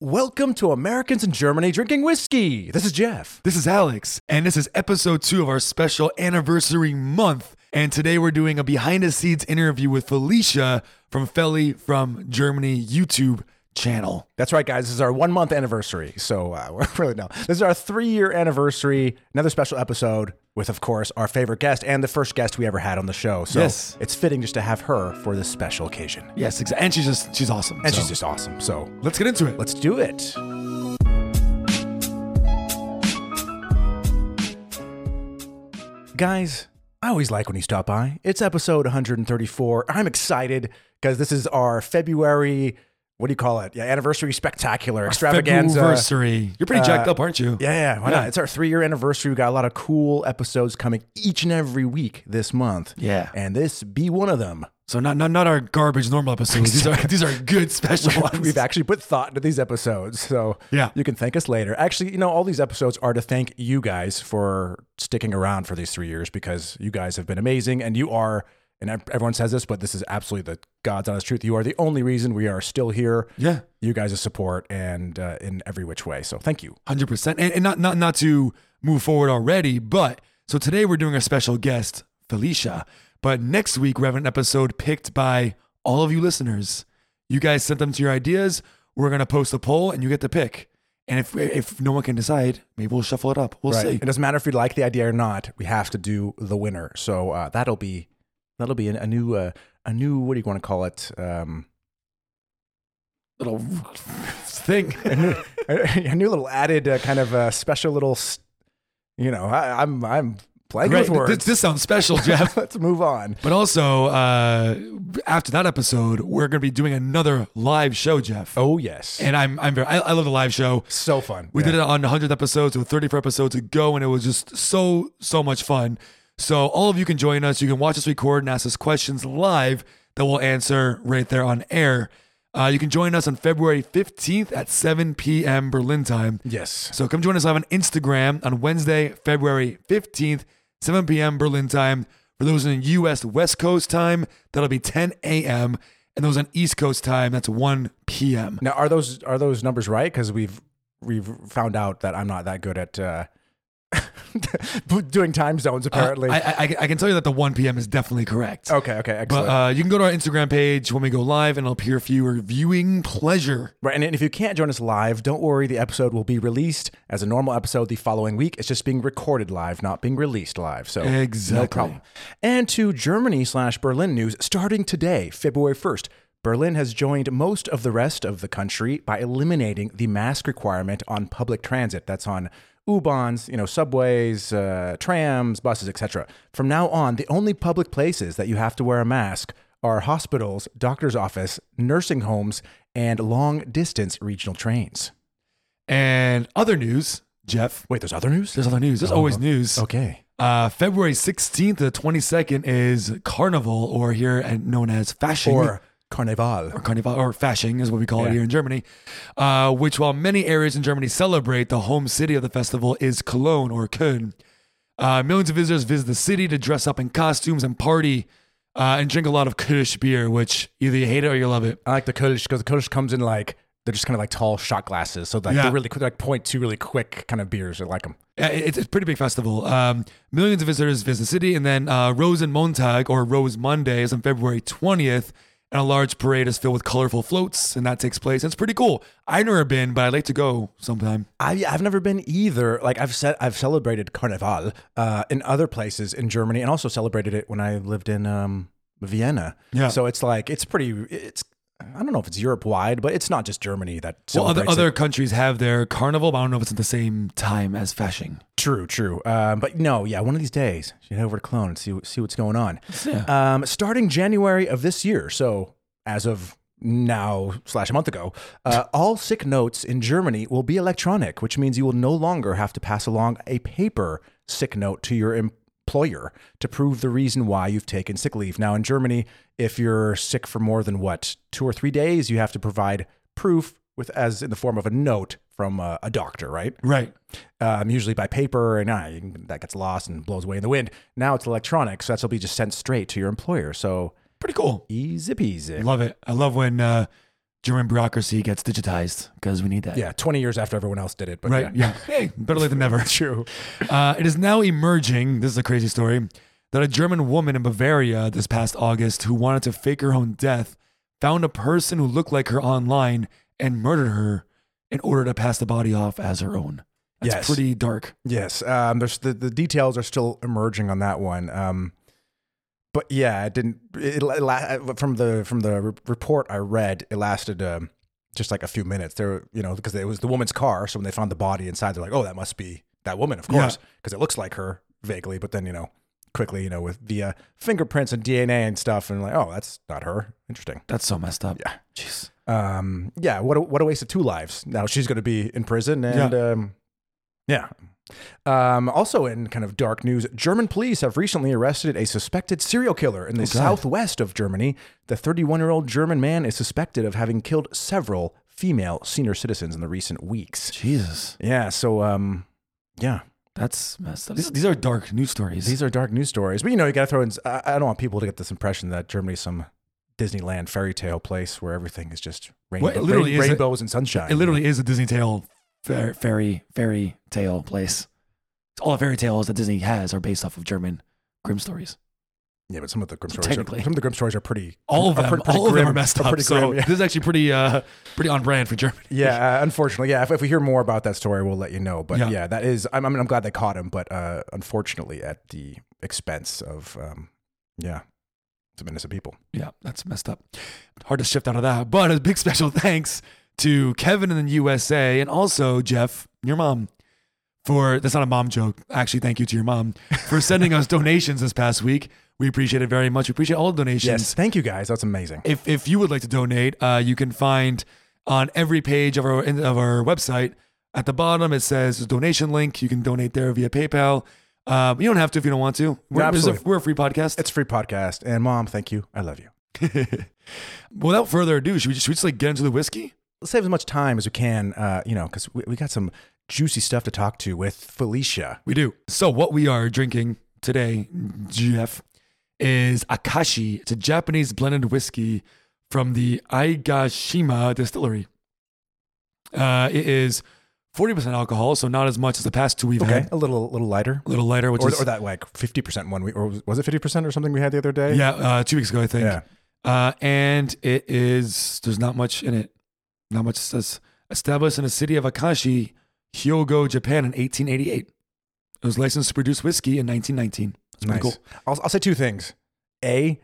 Welcome to Americans in Germany Drinking Whiskey. This is Jeff. This is Alex, and this is episode two of our special anniversary month. And today we're doing a behind the scenes interview with Felicia from Feli from Germany YouTube channel. That's right, guys. This is our one month anniversary. So, uh, we're really no. This is our three year anniversary. Another special episode with, of course, our favorite guest and the first guest we ever had on the show. So, Yes. it's fitting just to have her for this special occasion. Yes, exactly. And she's just she's awesome. And So, she's just awesome. So, let's get into it. let's do it. Guys, I always like when you stop by. It's episode 134. I'm excited because this is our February, what do you call it? Yeah, anniversary spectacular extravaganza. Anniversary. You're pretty jacked Uh, up, aren't you? Yeah, yeah, why Yeah. not? It's our three year anniversary. We got a lot of cool episodes coming each and every week this month. Yeah. And this be one of them. So not not not our garbage normal episodes. These are these are good special ones. We've actually put thought into these episodes. So Yeah. you can thank us later. Actually, you know, all these episodes are to thank you guys for sticking around for these three years because you guys have been amazing and you are, and everyone says this, but this is absolutely the God's honest truth. You are the only reason we are still here. yeah. You guys' support and uh, in every which way. So thank you. Hundred percent, and, not not not to move forward already, but so today we're doing a special guest, Felicia. But next week we have an episode picked by all of you listeners. You guys sent them to your ideas. We're gonna post a poll, and you get to pick. And if if no one can decide, maybe we'll shuffle it up. We'll Right. see. It doesn't matter if you like the idea or not. We have to do the winner. So uh, that'll be that'll be a, a new uh, a new what do you want to call it? Um, Little thing. a, new, a new little added uh, kind of uh, special little. s- You know, I, I'm I'm playing with words. This, this sounds special, Jeff. Let's move on. But also, uh, after that episode, we're gonna be doing another live show, Jeff. Oh yes, And I'm I'm very I, I love the live show. so fun. We Yeah. did it on 100 episodes with 34 episodes ago, and it was just so, so much fun. So, all of you can join us. You can watch us record and ask us questions live that we'll answer right there on air. Uh, you can join us on February 15th at 7 p.m. Berlin time. Yes. So, come join us live on Instagram on Wednesday, February 15th, 7 p.m. Berlin time. For those in U.S. West Coast time, that'll be 10 a.m. And those on East Coast time, that's 1 p.m. Now, are those are those numbers right? Because we've we've found out that I'm not that good at uh, doing time zones. Apparently. Uh, I, I, I can tell you that the 1 p.m. is definitely correct. okay. Okay. Excellent. But uh, you can go to our Instagram page when we go live, and it'll appear for your viewing pleasure. Right, and if you can't join us live, don't worry. The episode will be released as a normal episode the following week. It's just being recorded live, not being released live. So no Exactly. problem. And to Germany slash Berlin news, starting today, February first. Berlin has joined most of the rest of the country by eliminating the mask requirement on public transit. That's on U-Bahns, you know, subways, uh, trams, buses, etc. From now on, the only public places that you have to wear a mask are hospitals, doctor's office, nursing homes, and long-distance regional trains. And other news, Jeff. Wait, there's other news? There's other news. There's always news. Okay. Uh, February 16th to the 22nd is Carnival, or here and known as Fasching. Or Carnival. or Carnival, or Fasching is what we call Yeah. it here in Germany, uh, which while many areas in Germany celebrate, the home city of the festival is Cologne or Köln. Uh, millions of visitors visit the city to dress up in costumes and party uh, and drink a lot of Kölsch beer, which either you hate it or you love it. I like the Kölsch because the Kölsch comes in like they're just kind of like tall shot glasses, so like Yeah. they're really quick, like point two really quick kind of beers. I like them. Yeah, It's a pretty big festival. Um, millions of visitors visit the city, and then uh, Rosenmontag or Rose Monday is on February 20th, and a large parade is filled with colorful floats, and that takes place. It's pretty cool. I've never been, but I'd like to go sometime. I, I've never been either. Like I've said, I've celebrated Carnival uh, in other places in Germany, and also celebrated it when I lived in um, Vienna. Yeah. So it's like it's pretty. It's I don't know if it's Europe wide, but it's not just Germany that Well, other other it. countries have their carnival, but I don't know if it's at the same time as Fasching. True, true. Um, but no, yeah, one of these days, you head over to Cologne and see see what's going on. Yeah. Um, starting January of this year, so as of now slash a month ago, uh, all sick notes in Germany will be electronic, which means you will no longer have to pass along a paper sick note to your employer to prove the reason why you've taken sick leave. Now, in Germany, if you're sick for more than what two or three days, you have to provide proof with as in the form of a note from a, a doctor, right? Right. um, usually by paper, and uh, that gets lost and blows away in the wind. Now it's electronic, so that'll be just sent straight to your employer. So Pretty cool. easy peasy. Love it. I love when uh, German bureaucracy gets digitized because we need that. Yeah, 20 years after everyone else did it. But Right. Yeah. Hey, better late than never. True. Uh, it is now emerging. This is a crazy story that a German woman in Bavaria this past August who wanted to fake her own death found a person who looked like her online and murdered her in order to pass the body off as her own. That's Yes. pretty dark. Yes, um, there's the, the details are still emerging on that one. Um, but yeah, it didn't. It, it, la- from the from the re- report I read, it lasted um, just like a few minutes. There, you know, because it was the woman's car. So when they found the body inside, they're like, "Oh, that must be that woman, of course," because it looks like her vaguely. But then you know, quickly, you know, with via fingerprints and DNA and stuff, and like, "Oh, that's not her." Interesting. That's so messed up. Yeah. Jeez. Um, yeah, what a, what a waste of two lives. Now she's going to be in prison, and um, yeah. Um, also, in kind of dark news, German police have recently arrested a suspected serial killer in the Oh, southwest of Germany. The 31 year old German man is suspected of having killed several female senior citizens in the recent weeks. Jesus. Yeah, so um, yeah, That's messed up. These, these are dark news stories. these are dark news stories, but you know, you got to throw in. I, I don't want people to get this impression that Germany's some Disneyland fairy tale place where everything is just rainbow, Well, literally rain- is a- rainbows and sunshine. it literally is a Disney tale, fair, fairy, fairy tale place. All the fairy tales that Disney has are based off of German Grimm stories. Yeah, but some of the Grimm stories, are, some of the Grimm stories are pretty. All of are them, pretty- pretty all of them are messed up. pretty so grim, yeah. this is actually pretty, uh, pretty on brand for Germany. Yeah, uh, unfortunately, yeah. If, if we hear more about that story, we'll let you know. But Yeah. yeah, that is. I'm, I mean, I'm glad they caught him, but uh, unfortunately, at the expense of, um, yeah, some innocent people. Yeah, that's messed up. Hard to shift out of that. But a big special thanks to Kevin in the USA and also Jeff, your mom, for that's not a mom joke. Actually, thank you to your mom for sending us donations this past week. We appreciate it very much. We appreciate all the donations. Yes, thank you guys. That's amazing. If if you would like to donate, uh, you can find on every page of our of our website at the bottom it says donation link. You can donate there via PayPal. Uh, you don't have to if you don't want to. We're, this is a- absolutely. we're a free podcast. It's a free podcast, and mom, thank you. I love you. Without further ado, should we just, should we just like get into the whiskey? Let's save as much time as we can, uh, you know, because we, we got some juicy stuff to talk to with Felicia. We do. So what we are drinking today, Jeff, is Akashi. It's a Japanese blended whiskey from the Eigashima distillery. Uh, it is 40% alcohol, so not as much as the past two we've Okay, had. a little little lighter, A little lighter, which or, is or that like fifty percent one we or was- was it fifty percent or something we had the other day? yeah, uh, two weeks ago I think. yeah. Uh, and it is there's not much in it. Not much. It says established in the city of Akashi, Hyogo, Japan, in 1888. It was licensed to produce whiskey in 1919. It's pretty Nice. cool. I'll, I'll say two things. A,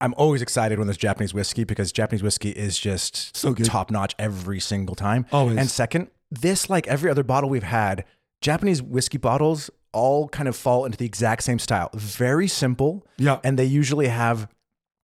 I'm always excited when there's Japanese whiskey because Japanese whiskey is just So good. top notch every single time. Always. And second, this, like every other bottle we've had, Japanese whiskey bottles all kind of fall into the exact same style. Very simple. yeah. And they usually have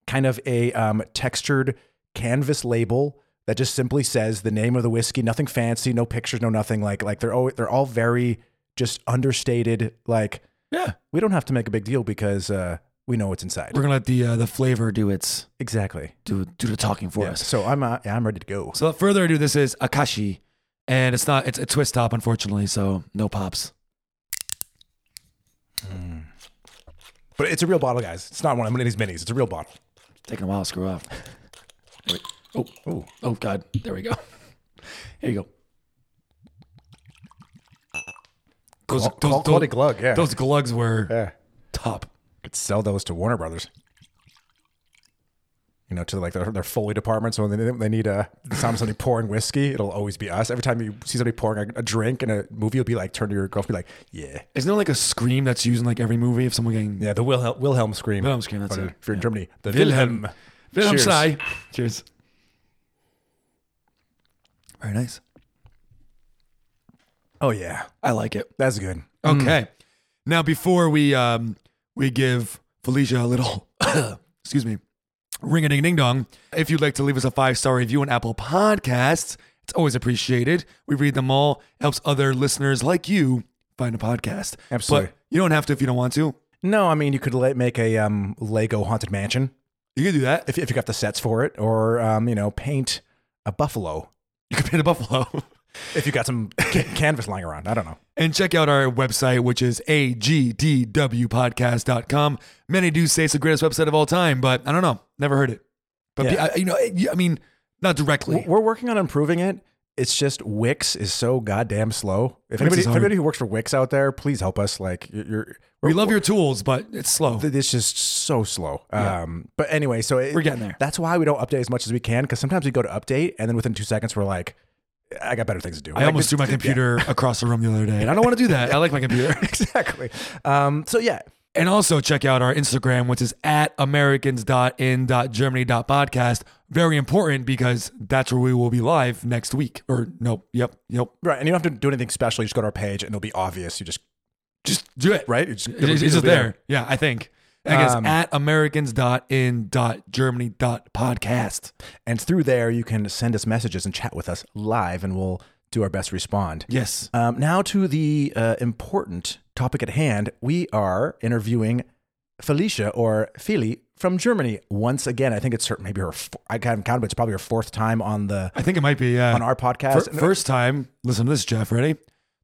kind of a um, textured canvas label that just simply says the name of the whiskey, nothing fancy, no pictures, no nothing. Like, like they're all, they're all very just understated. Like, Yeah. we don't have to make a big deal because uh, we know what's inside. We're gonna let the uh, the flavor do its Exactly. do do the talking for Yes. us. So I'm uh, yeah, I'm ready to go. So without further ado, this is Akashi, and it's not it's a twist top, unfortunately. So no pops. But it's a real bottle, guys. It's not one of these minis. It's a real bottle. taking a while to screw off. Oh, oh, oh, God. There we go. Here you go. Those, those, quality those, glug, yeah. those glugs were yeah. top. Could sell those to Warner Brothers. You know, to like their, their Foley department. So when they, they need uh, a sound somebody pouring whiskey, it'll always be us. Every time you see somebody pouring a, a drink in a movie, you'll be like, turn to your girlfriend, be like, yeah, Isn't there like a scream that's used in like every movie of someone getting yeah, the Wilhelm, Wilhelm scream. Wilhelm scream? That's But it. If you're in Yeah. Germany, the Wilhelm. Wilhelm. Wilhelm Cheers. Cheers. Very nice. Oh yeah, I like it. that's good. Okay. Now before we um we give Felicia a little excuse me ring a ding ding dong. If you'd like to leave us a five star review on Apple Podcasts, it's always appreciated. We read them all. Helps other listeners like you find a podcast. Absolutely. But you don't have to if you don't want to. No, I mean you could make a um, Lego haunted mansion You could do that. if if you got the sets for it, or um, you know, paint a buffalo You can paint a buffalo. if you got some ca- canvas lying around. I don't know. And check out our website, which is agdwpodcast.com. Many do say it's the greatest website of all time, but I don't know. Never heard it. But Yeah. I- you know, I mean, not directly. We're working on improving it. It's just Wix is so goddamn slow. If anybody, if anybody who works for Wix out there, please help us. Like you're, you're we love your tools, but it's slow. it's just so slow. Um, but anyway, so it, We're getting there. That's why we don't update as much as we can because sometimes we go to update and then within two seconds we're like, I got better things to do. I Like, almost threw my computer across the room the other day, and I don't want to do that. I like my computer. exactly. Um, so yeah, And also check out our Instagram, which is at americans.in.germany.podcast. Very important because that's where we will be live next week. Or nope, yep, yep. right. And you don't have to do anything special. You just go to our page and it'll be obvious. You just Just do it. right. It's, It- It's, just there. Yeah, I think. I guess Um, at americans.in.germany.podcast. And through there, you can send us messages and chat with us live, and we'll do our best to respond. Yes. Um, now to the uh, important topic at hand. We are interviewing Felicia or Feli from Germany once again. I think it's her, maybe her. I can't count, but it's probably her fourth time on the I think it might be, yeah. on our podcast. Fir- first time, listen to this, Jeff. Ready?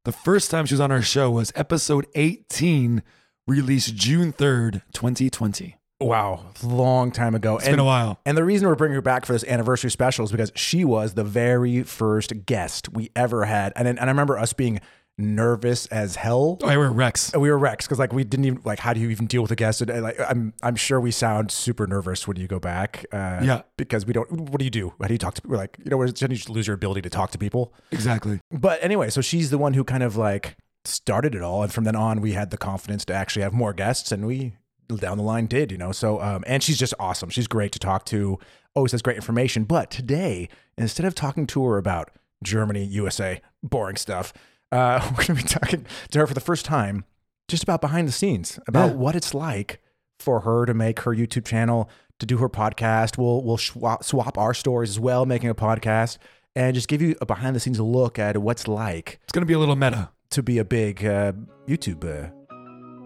The first time she was on our show was episode 18, released June 3rd, 2020. wow, long time ago. It's been a while. And the reason we're bringing her back for this anniversary special is because she was the very first guest we ever had, and and I remember us being nervous as hell. Oh, I wear Rex. We were wrecks because like we didn't even like how do you even deal with a guest? And, like I'm I'm sure we sound super nervous when you go back. Uh, Yeah. because we don't. What do you do? How do you talk to? People? We're like you know we're you just lose your ability to talk to people. Exactly. But anyway, so she's the one who kind of like started it all, and from then on, we had the confidence to actually have more guests, and we down the line did, you know. So, um, and she's just awesome. She's great to talk to. Always has great information. But today, instead of talking to her about Germany, USA, boring stuff, uh, we're going to be talking to her for the first time just about behind the scenes, about Yeah. what it's like for her to make her YouTube channel, to do her podcast. We'll we'll swap, swap our stories as well, making a podcast, and just give you a behind the scenes look at what's like It's going to be a little meta. to be a big uh, YouTube uh,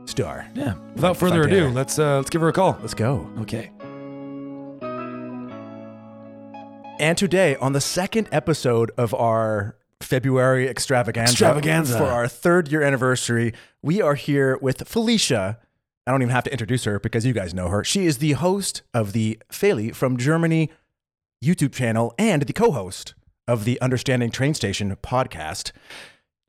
star. Yeah. Without I further ado, let's uh, let's give her a call. Let's go. Okay. And today, on the second episode of our February extravaganza, Extravaganza. for our third year anniversary, we are here with Felicia. I don't even have to introduce her because you guys know her. She is the host of the Feli from Germany YouTube channel and the co-host of the Understanding Train Station podcast.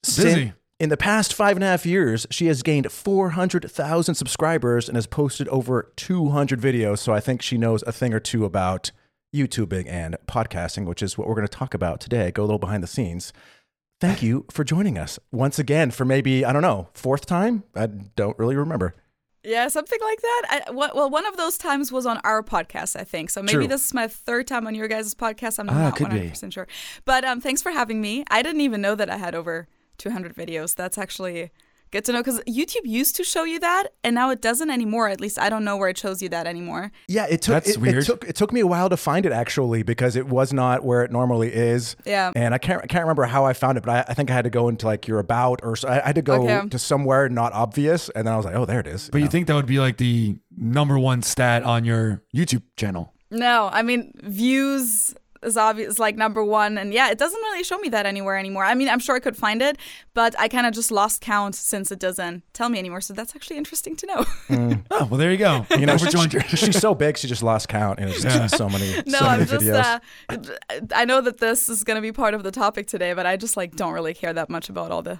Busy. In the past five and a half years, she has gained 400,000 subscribers and has posted over 200 videos. So I think she knows a thing or two about YouTubing and podcasting, which is what we're going to talk about today. Go a little behind the scenes. Thank you for joining us once again for maybe, I don't know, fourth time? I don't really remember. Yeah, something like that. I, well, one of those times was on our podcast, I think. So maybe True. this is my third time on your guys' podcast. I'm Ah, not could 100% sure. But um, thanks for having me. I didn't even know that I had over 200 videos. That's actually good to know because YouTube used to show you that, and now it doesn't anymore. At least I don't know where it shows you that anymore. Yeah, it took That's it, it weird. took it took me a while to find it actually because it was not where it normally is. Yeah. and I can't I can't remember how I found it, but I, I think I had to go into like your about or so, I had to go Okay. to somewhere not obvious, and then I was like, oh, there it is. But you think that would be like the number one stat on your YouTube channel? No, I mean views is obvious like number one, and yeah, it doesn't really show me that anywhere anymore. I mean, I'm sure I could find it, but I kind of just lost count since it doesn't tell me anymore. So that's actually interesting to know. Oh, well, there you go. you know, Over she- 200. she's so big, she just lost count, and it's just so many, no, so many I'm just. videos. Uh, I know that this is gonna be part of the topic today, but I just like don't really care that much about all the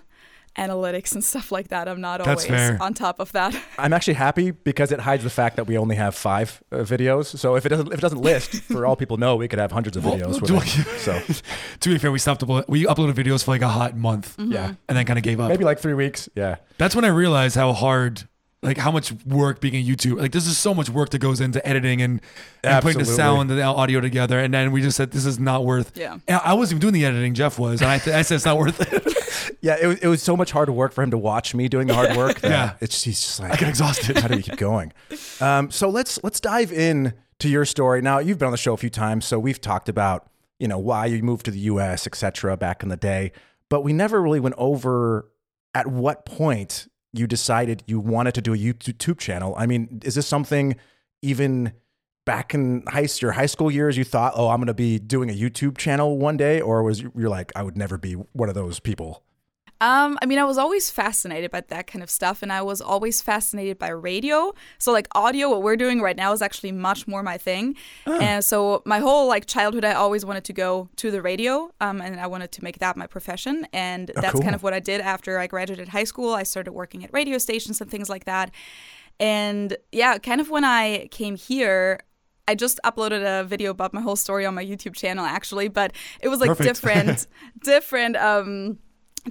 analytics and stuff like that. I'm not That's always fair. on top of that. I'm actually happy because it hides the fact that we only have five uh, videos. So if it doesn't if it doesn't list, for all people know, we could have hundreds of videos. do with I- it. So to be fair, we stopped. upload- We uploaded videos for like a hot month, yeah, and then kind of gave up. maybe like three weeks. Yeah. That's when I realized how hard, like how much work being a YouTube. Like there's just so much work that goes into editing and, and putting the sound and the audio together. And then we just said this is not worth. Yeah. And I wasn't even doing the editing. Jeff was, and I, th- I said it's not worth it. Yeah, it was, it was so much hard work for him to watch me doing the hard work. That Yeah. it's he's just like I get exhausted. How do we keep going? Um, so let's let's dive in to your story. Now you've been on the show a few times, so we've talked about you know why you moved to the U.S., etc. Back in the day, but we never really went over at what point you decided you wanted to do a YouTube channel. I mean, is this something even back in high your high school years you thought, oh, I'm going to be doing a YouTube channel one day, or was you you're like, I would never be one of those people? Um, I mean, I was always fascinated by that kind of stuff, and I was always fascinated by radio. So, like audio, what we're doing right now is actually much more my thing. And so, my whole like childhood, I always wanted to go to the radio, um, and I wanted to make that my profession. And that's cool. kind of what I did after I graduated high school. I started working at radio stations and things like that. And yeah, kind of when I came here, I just uploaded a video about my whole story on my YouTube channel actually, but it was like Perfect. different different um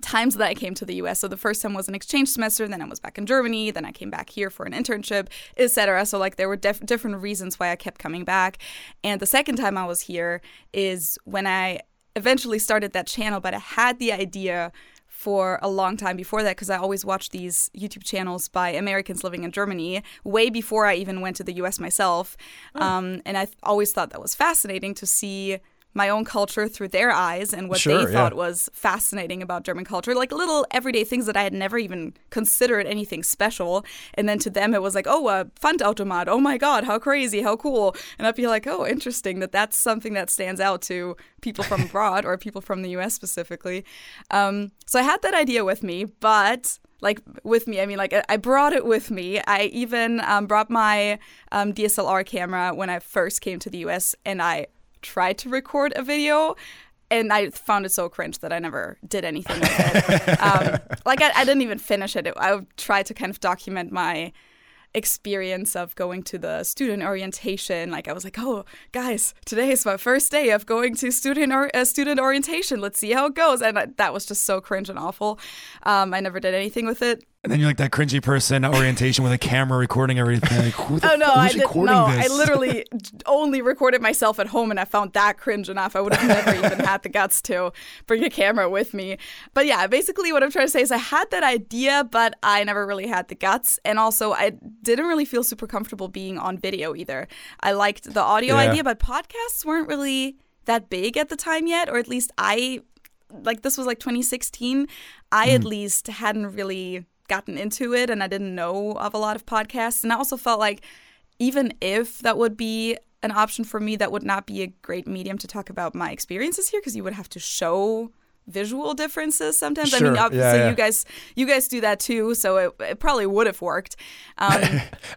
times that I came to the US. So the first time was an exchange semester, then I was back in Germany, then I came back here for an internship, etc. So like there were def- different reasons why I kept coming back. And the second time I was here is when I eventually started that channel, but I had the idea for a long time before that because I always watched these YouTube channels by Americans living in Germany way before I even went to the US myself. Um, and I always thought that was fascinating to see my own culture through their eyes and what Sure, they yeah. thought was fascinating about German culture, like little everyday things that I had never even considered anything special. And then to them, it was like, oh, a Pfandautomat. Oh my God, how crazy, how cool. And I'd be like, oh, interesting that that's something that stands out to people from abroad or people from the US specifically. Um, so I had that idea with me, but like with me. I mean, like I- I brought it with me. I even um, brought my um, DSLR camera when I first came to the US, and I tried to record a video. And I found it so cringe that I never did anything with it. um, like I, I didn't even finish it. I tried to kind of document my experience of going to the student orientation. Like I was like, "Oh, guys, today is my first day of going to student or uh, student orientation. Let's see how it goes." And I, that was just so cringe and awful. Um, I never did anything with it. And then you're like that cringy person orientation with a camera recording everything. Like, who the Oh no, I didn't. No, this? I literally only recorded myself at home, and I found that cringe enough. I would have never even had the guts to bring a camera with me. But yeah, basically, what I'm trying to say is, I had that idea, but I never really had the guts, and also I didn't really feel super comfortable being on video either. I liked the audio Yeah. idea, but podcasts weren't really that big at the time yet, or at least I like this was like 2016 i at mm. least hadn't really gotten into it and i didn't know of a lot of podcasts and i also felt like even if that would be an option for me that would not be a great medium to talk about my experiences here because you would have to show visual differences sometimes i mean Sure. Yeah, obviously yeah. you guys you guys do that too so it, it probably would have worked um,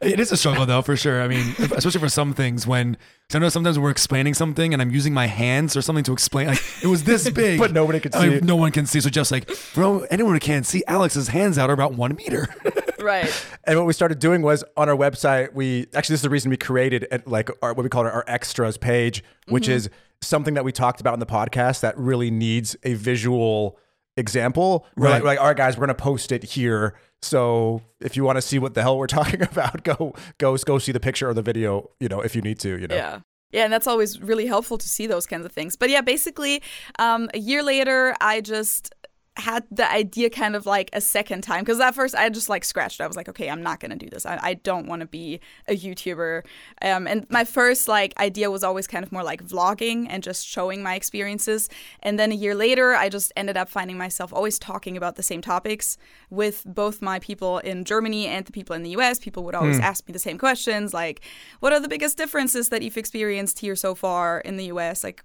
It is a struggle though, for sure. I mean, especially for some things when I know sometimes we're explaining something and I'm using my hands or something to explain. Like it was this big, But nobody can I mean, see it. No one can see. So just like, bro, anyone who can't see, Alex's hands out are about one meter. right And what we started doing was on our website, we actually this is the reason we created uh, like our, what we call our extras page, which is something that we talked about in the podcast that really needs a visual example. We're Right. like, like, all right, guys, we're gonna post it here. So if you want to see what the hell we're talking about, go go go see the picture or the video. You know, if you need to. You know. Yeah. Yeah, and that's always really helpful to see those kinds of things. But yeah, basically, um, a year later, I just had the idea kind of like a second time because at first I just like scratched. I was like, okay, I'm not gonna do this. I, I don't want to be a YouTuber. Um, and my first like idea was always kind of more like vlogging and just showing my experiences. And then a year later, I just ended up finding myself always talking about the same topics with both my people in Germany and the people in the US. People would always ask me the same questions like, what are the biggest differences that you've experienced here so far in the US? Like,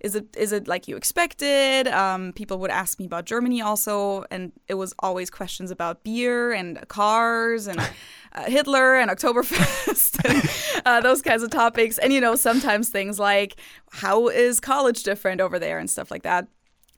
is it is it like you expected? Um, people would ask me about Germany also, and it was always questions about beer and cars and uh, Hitler and Oktoberfest and uh, those kinds of topics. And you know, sometimes things like how is college different over there and stuff like that.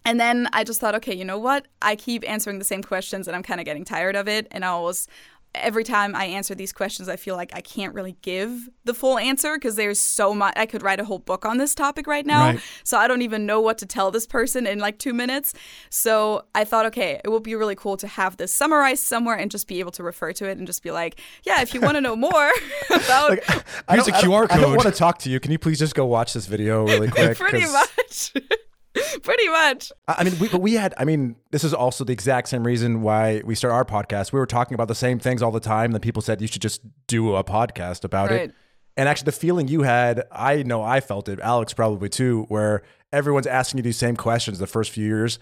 And then I just thought, okay, you know what? I keep answering the same questions and I'm kind of getting tired of it. And I was, every time I answer these questions, I feel like I can't really give the full answer because there's so much. I could write a whole book on this topic right now. Right. So I don't even know what to tell this person in like two minutes. So I thought, okay, it will be really cool to have this summarized somewhere and just be able to refer to it and just be like, yeah, if you want to know more about Like, I Here's don't- a I don't- I don't want to talk to you. Can you please just go watch this video really quick? pretty 'Cause- much. pretty much. I mean, we, but we had. I mean, this is also the exact same reason why we start our podcast. We were talking about the same things all the time. That people said you should just do a podcast about Right. it. And actually, the feeling you had, I know I felt it. Alex probably too, where everyone's asking you these same questions the first few years,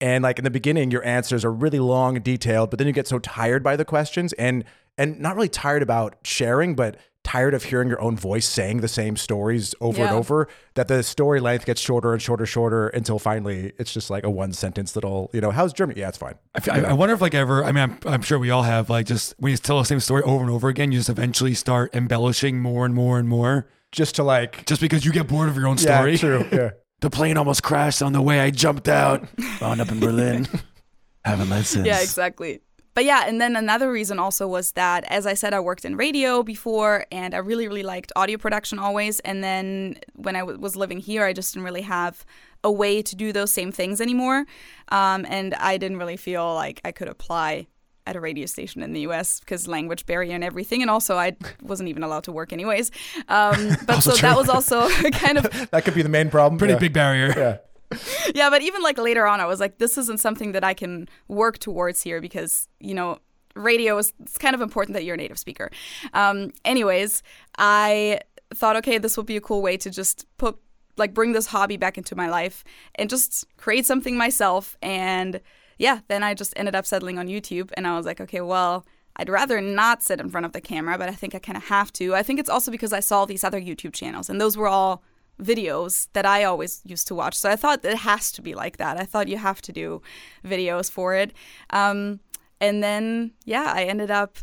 and like in the beginning, your answers are really long and detailed, but then you get so tired by the questions and and not really tired about sharing, but tired of hearing your own voice saying the same stories over and over that the story length gets shorter and shorter, shorter until finally it's just like a one sentence little, you know, how's Germany? Yeah, it's fine. I wonder if like ever. I mean, I'm, I'm sure we all have like just when you tell the same story over and over again, you just eventually start embellishing more and more and more, Just to like, just because you get bored of your own story. yeah, story. true. Yeah. The plane almost crashed on the way I jumped out. Wound up in Berlin. Having lessons. Yeah, exactly. But yeah, and then another reason also was that, as I said, I worked in radio before and I really, really liked audio production always. And then when I w- was living here, I just didn't really have a way to do those same things anymore. Um, and I didn't really feel like I could apply at a radio station in the US because language barrier and everything. And also, I wasn't even allowed to work anyways. Um, but Also so that was also kind of That could be the main problem. Pretty yeah. big barrier. Yeah. yeah, but even like later on, I was like, this isn't something that I can work towards here because, you know, radio is it's kind of important that you're a native speaker. Um, anyways, I thought, okay, this would be a cool way to just put, like, bring this hobby back into my life and just create something myself. And yeah, then I just ended up settling on YouTube and I was like, okay, well, I'd rather not sit in front of the camera, but I think I kind of have to. I think it's also because I saw these other YouTube channels and those were all videos that I always used to watch. So I thought it has to be like that. I thought you have to do videos for it. Um, and then, yeah, I ended up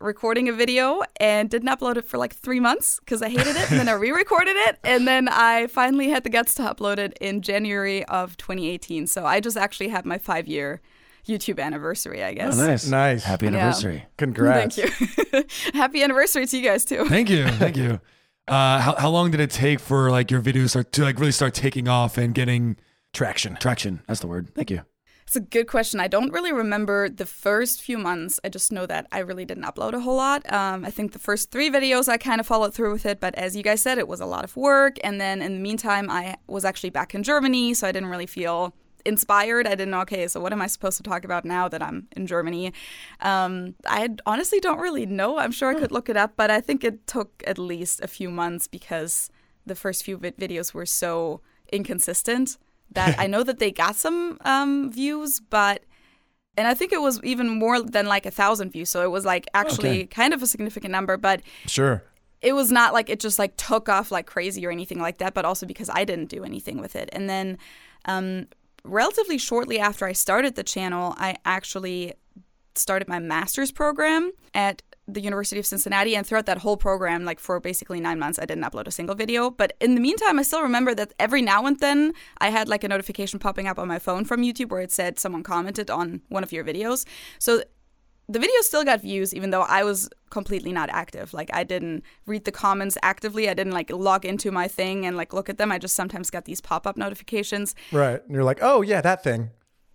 recording a video and didn't upload it for like three months because I hated it. And then I re recorded it. And then I finally had the guts to upload it in January of 2018. So I just actually had my five year YouTube anniversary, I guess. Oh, nice. Nice. Happy Yeah. anniversary. Congrats. Thank you. Happy anniversary to you guys, too. Thank you. Thank you. Uh, how, how long did it take for like your videos start to like really start taking off and getting Traction. traction? That's the word. Thank you. It's a good question. I don't really remember the first few months. I just know that I really didn't upload a whole lot. Um, I think the first three videos I kind of followed through with it, but as you guys said, it was a lot of work. And then in the meantime, I was actually back in Germany, so I didn't really feel inspired. I didn't know, okay, so what am I supposed to talk about now that I'm in Germany? Um, I honestly don't really know. I'm sure I could look it up, but I think it took at least a few months because the first few vid- videos were so inconsistent that I know that they got some um, views, but and I think it was even more than like a thousand views. So it was like actually Okay. kind of a significant number, but Sure. it was not like it just like took off like crazy or anything like that, but also because I didn't do anything with it. And then um, relatively shortly after I started the channel, I actually started my master's program at the University of Cincinnati. And throughout that whole program, like for basically nine months, I didn't upload a single video. But in the meantime, I still remember that every now and then I had like a notification popping up on my phone from YouTube where it said someone commented on one of your videos. So the video still got views even though I was completely not active. Like I didn't read the comments actively. I didn't like log into my thing and like look at them. I just sometimes got these pop-up notifications. Right. And you're like, oh, yeah, that thing.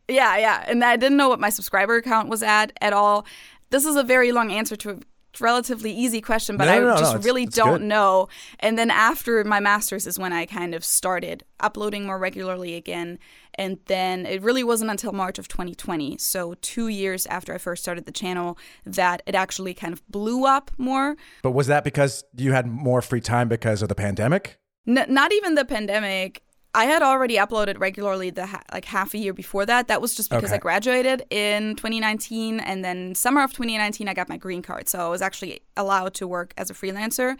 Yeah, yeah. And I didn't know what my subscriber count was at at all. This is a very long answer to a relatively easy question, but No, I no, no, just no, it's- really it's don't good. know. And then after my master's is when I kind of started uploading more regularly again. And then it really wasn't until March of 2020, so two years after I first started the channel, that it actually kind of blew up more. But was that because you had more free time because of the pandemic? N- not even the pandemic. I had already uploaded regularly the ha- like half a year before that. That was just because I graduated in 2019, and then summer of 2019 I got my green card, so I was actually allowed to work as a freelancer.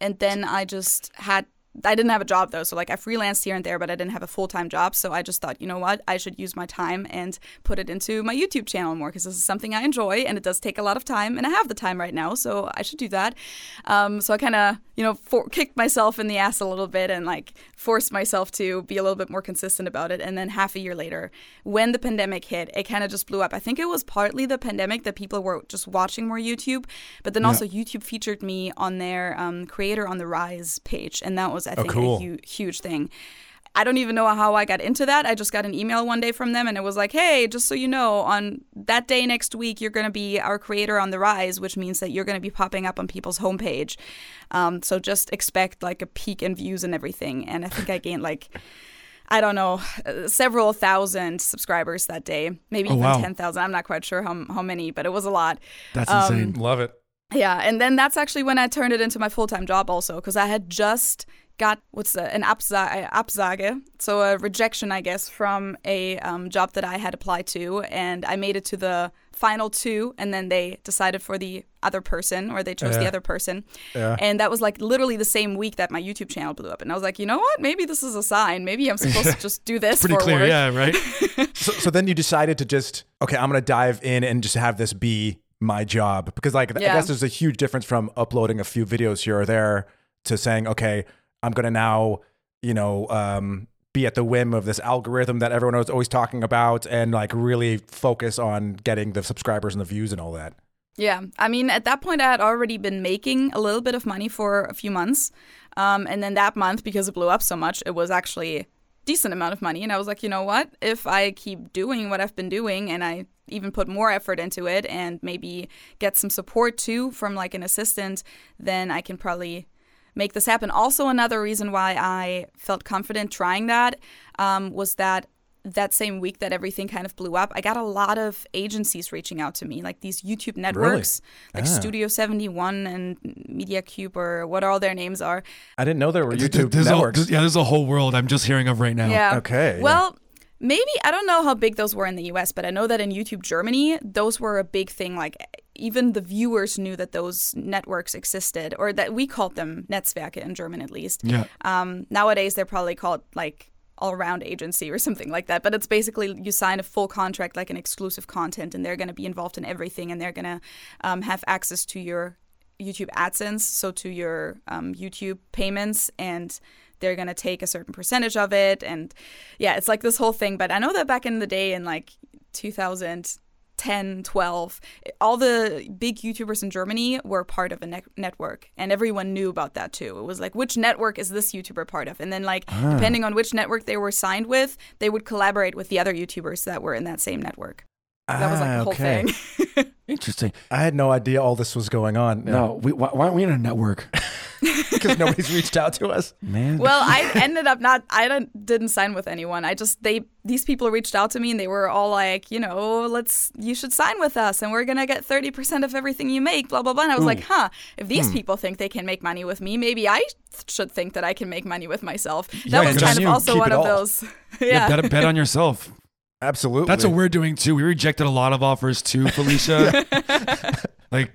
And then I just had. I didn't have a job though, so like I freelanced here and there, but I didn't have a full time job. So I just thought, you know what, I should use my time and put it into my YouTube channel more because this is something I enjoy and it does take a lot of time, and I have the time right now, so I should do that. Um, so I kind of, you know, for- kicked myself in the ass a little bit and like forced myself to be a little bit more consistent about it. And then half a year later, when the pandemic hit, it kind of just blew up. I think it was partly the pandemic that people were just watching more YouTube, but then also YouTube featured me on their um, Creator on the Rise page, and that was I think cool. a hu- huge thing. I don't even know how I got into that. I just got an email one day from them and it was like, hey, just so you know, on that day next week, you're going to be our creator on the rise, which means that you're going to be popping up on people's homepage. Um, so just expect like a peak in views and everything. And I think I gained like, I don't know, uh, several thousand subscribers that day, maybe Oh, even wow. 10,000. I'm not quite sure how, how many, but it was a lot. That's Um, insane. Love it. Yeah, and then that's actually when I turned it into my full time job also, because I had just got what's the, an Absage, Absage, so a rejection, I guess, from a um, job that I had applied to, and I made it to the final two, and then they decided for the other person, or they chose the other person. Yeah. And that was like literally the same week that my YouTube channel blew up. And I was like, you know what? Maybe this is a sign. Maybe I'm supposed to just do this. Pretty clear, forward. yeah, right? So, so then you decided to just okay, I'm gonna dive in and just have this be my job because like I guess there's a huge difference from uploading a few videos here or there to saying okay, I'm gonna now you know um, be at the whim of this algorithm that everyone was always talking about and like really focus on getting the subscribers and the views and all that. Yeah, I mean, at that point, I had already been making a little bit of money for a few months, um, and then that month, because it blew up so much, it was actually decent amount of money. And I was like, you know what? If I keep doing what I've been doing, and I even put more effort into it, and maybe get some support too from like an assistant, then I can probably make this happen. Also, another reason why I felt confident trying that um, was that that same week that everything kind of blew up, I got a lot of agencies reaching out to me, like these YouTube networks, like Ah. Studio 71 and Media Cube or what all their names are. I didn't know there were YouTube There's a- networks. there's- yeah, there's a whole world I'm just hearing of right now. Yeah. Okay, yeah. Well, maybe I don't know how big those were in the US, but I know that in YouTube Germany, those were a big thing. Like even the viewers knew that those networks existed, or that we called them Netzwerke in German at least. Yeah. Um, nowadays, they're probably called like all around agency or something like that. But it's basically you sign a full contract, like an exclusive content, and they're going to be involved in everything, and they're going to um, have access to your YouTube AdSense, so to your um, YouTube payments, and they're going to take a certain percentage of it. And yeah, it's like this whole thing. But I know that back in the day, in like 2010, 12, all the big YouTubers in Germany were part of a ne- network, and everyone knew about that too. It was like, which network is this YouTuber part of? And then, like, depending on which network they were signed with, they would collaborate with the other YouTubers that were in that same network. That was like Ah, the whole okay. thing. Interesting. I had no idea all this was going on. No, we, why, why aren't we in a network? because nobody's reached out to us. Man. well, I ended up not. I don't, didn't sign with anyone. I just they these people reached out to me and they were all like, you know, let's you should sign with us and we're gonna get thirty percent of everything you make. Blah blah blah. And I was like, huh. If these Hmm. people think they can make money with me, maybe I should think that I can make money with myself. That Yeah, was kind of you also keep one it of all. those. yeah, yeah. bet, bet on yourself. Absolutely. That's what we're doing too. We rejected a lot of offers too, Felicia. like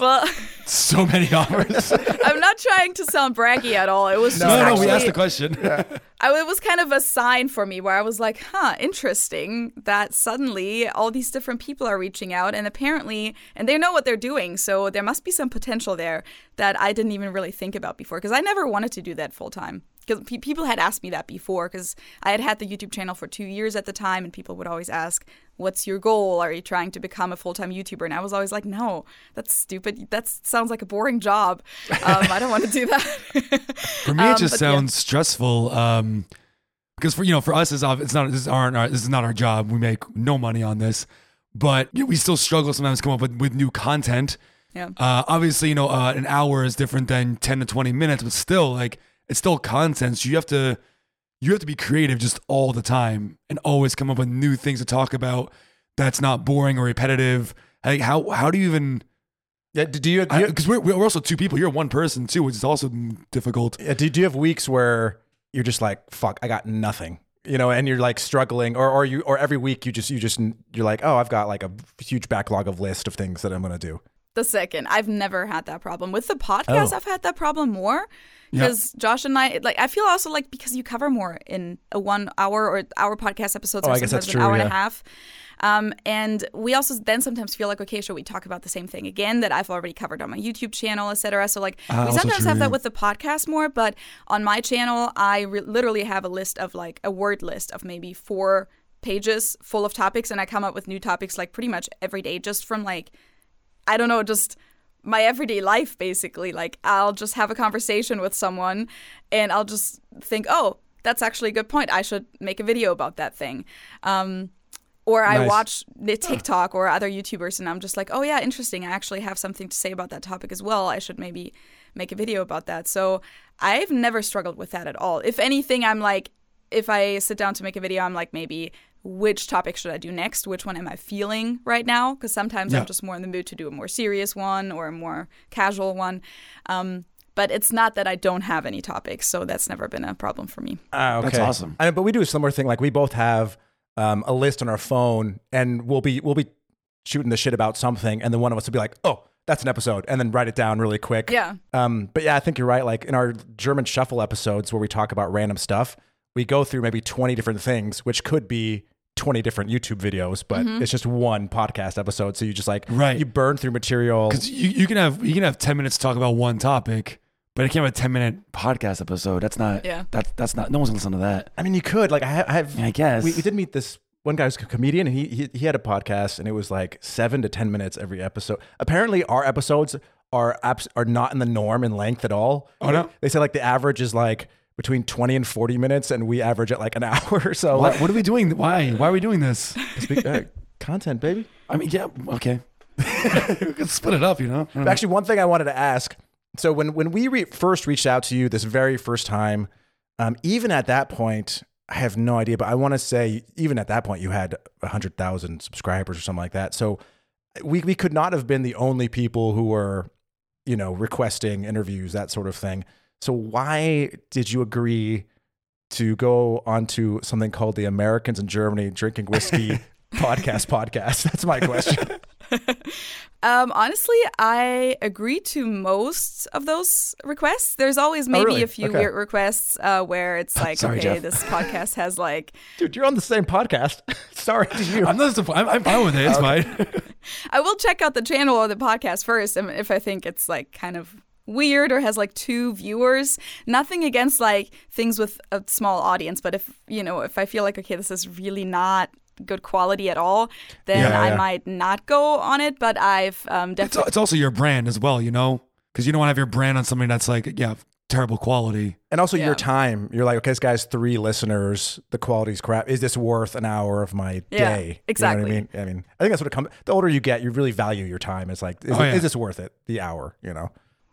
well, so many offers. I'm not trying to sound braggy at all. It was just no, no, we asked the question. I, it was kind of a sign for me where I was like, huh, interesting that suddenly all these different people are reaching out and apparently, and they know what they're doing. So there must be some potential there that I didn't even really think about before because I never wanted to do that full time. Because pe- people had asked me that before because I had had the YouTube channel for two years at the time and people would always ask, what's your goal? Are you trying to become a full time YouTuber? And I was always like, no, that's stupid. That sounds like a boring job. Um, I don't want to do that. For me, Um, it just but yeah. sounds stressful. Um, because for you know, for us, it's, it's not this is aren't our, this is not our job. We make no money on this, but we still struggle sometimes to come up with, with new content. yeah. Uh, obviously, you know, uh, an hour is different than ten to twenty minutes, but still, like it's still content. So you have to you have to be creative just all the time and always come up with new things to talk about. That's not boring or repetitive. Like how how do you even? Yeah. Do you, do you, Because we're we're also two people. You're one person too, which is also difficult. Yeah, do, do you have weeks where you're just like, fuck, I got nothing, you know, and you're like struggling, or or you or every week you just you just you're like, oh, I've got like a huge backlog of list of things that I'm gonna do. The second. I've never had that problem with the podcast. Oh. I've had that problem more Yeah. because Josh and I like. I feel also like because you cover more in a one hour or hour podcast episodes Oh, or I guess sometimes an true, hour and yeah. a half. Um, and we also then sometimes feel like, okay, should we talk about the same thing again that I've already covered on my YouTube channel, etc. So like Ah, we sometimes have true. that with the podcast more, but on my channel, I re- literally have a list of like a word list of maybe four pages full of topics, and I come up with new topics like pretty much every day, just from like I don't know, just my everyday life basically. Like I'll just have a conversation with someone and I'll just think, oh, that's actually a good point. I should make a video about that thing. Um, or I Nice. watch the TikTok or other YouTubers and I'm just like, oh yeah, interesting. I actually have something to say about that topic as well. I should maybe make a video about that. So I've never struggled with that at all. If anything, I'm like, if I sit down to make a video, I'm like, maybe which topic should I do next? Which one am I feeling right now? Because sometimes Yeah. I'm just more in the mood to do a more serious one or a more casual one. Um, but it's not that I don't have any topics, so that's never been a problem for me. Ah, okay. That's awesome. I, but we do a similar thing. Like we both have um, a list on our phone, and we'll be we'll be shooting the shit about something, and then one of us will be like, "Oh, that's an episode," and then write it down really quick. Yeah. Um, but yeah, I think you're right. Like in our German Shuffle episodes where we talk about random stuff, we go through maybe 20 different things, which could be 20 different YouTube videos, but Mm-hmm. it's just one podcast episode. So you just like, Right. you burn through material. Because you, you can have you can have ten minutes to talk about one topic, but it can't be a ten minute podcast episode. That's not. Yeah. That's that's not. No one's gonna listen to that. I mean, you could like, I ha- I have, I guess. we, we did meet this one guy who's a comedian and he, he, he had a podcast and it was like seven to 10 minutes every episode. Apparently our episodes are abs- are not in the norm in length at all. Oh, no? They say like the average is like between 20 and 40 minutes and we average at like an hour. So What, what are we doing? Why? Why are we doing this? Speak, uh, content, baby. I mean, yeah, okay. we can split it up, you know. Actually, one thing I wanted to ask. So when when we re- first reached out to you this very first time, um, even at that point, I have no idea, but I want to say even at that point you had hundred thousand subscribers or something like that. So we we could not have been the only people who were, you know, requesting interviews that sort of thing. So why did you agree to go onto something called the Americans in Germany Drinking Whiskey podcast podcast? That's my question. Um, honestly, I agree to most of those requests. There's always maybe Oh, really? a few Okay. weird requests uh, where it's like, Sorry, okay, Jeff. this podcast has like, Dude, you're on the same podcast. Sorry to you. I'm not. I'm, I'm fine with it. It's fine. I will check out the channel or the podcast first and if I think it's like kind of weird or has like two viewers. Nothing against like things with a small audience, but if, you know, if I feel like, okay, this is really not good quality at all, then Yeah, I yeah. might not go on it. But I've um, it's, definitely. it's also your brand as well, you know, because you don't want to have your brand on something that's like, yeah, terrible quality. And also Yeah. your time. You're like, okay, this guy's three listeners. The quality's crap. Is this worth an hour of my Yeah, day? You know exactly. what I mean? I mean, I think that's what it comes. The older you get, you really value your time. It's like, is, Oh, it, yeah. is this worth it? The hour, you know?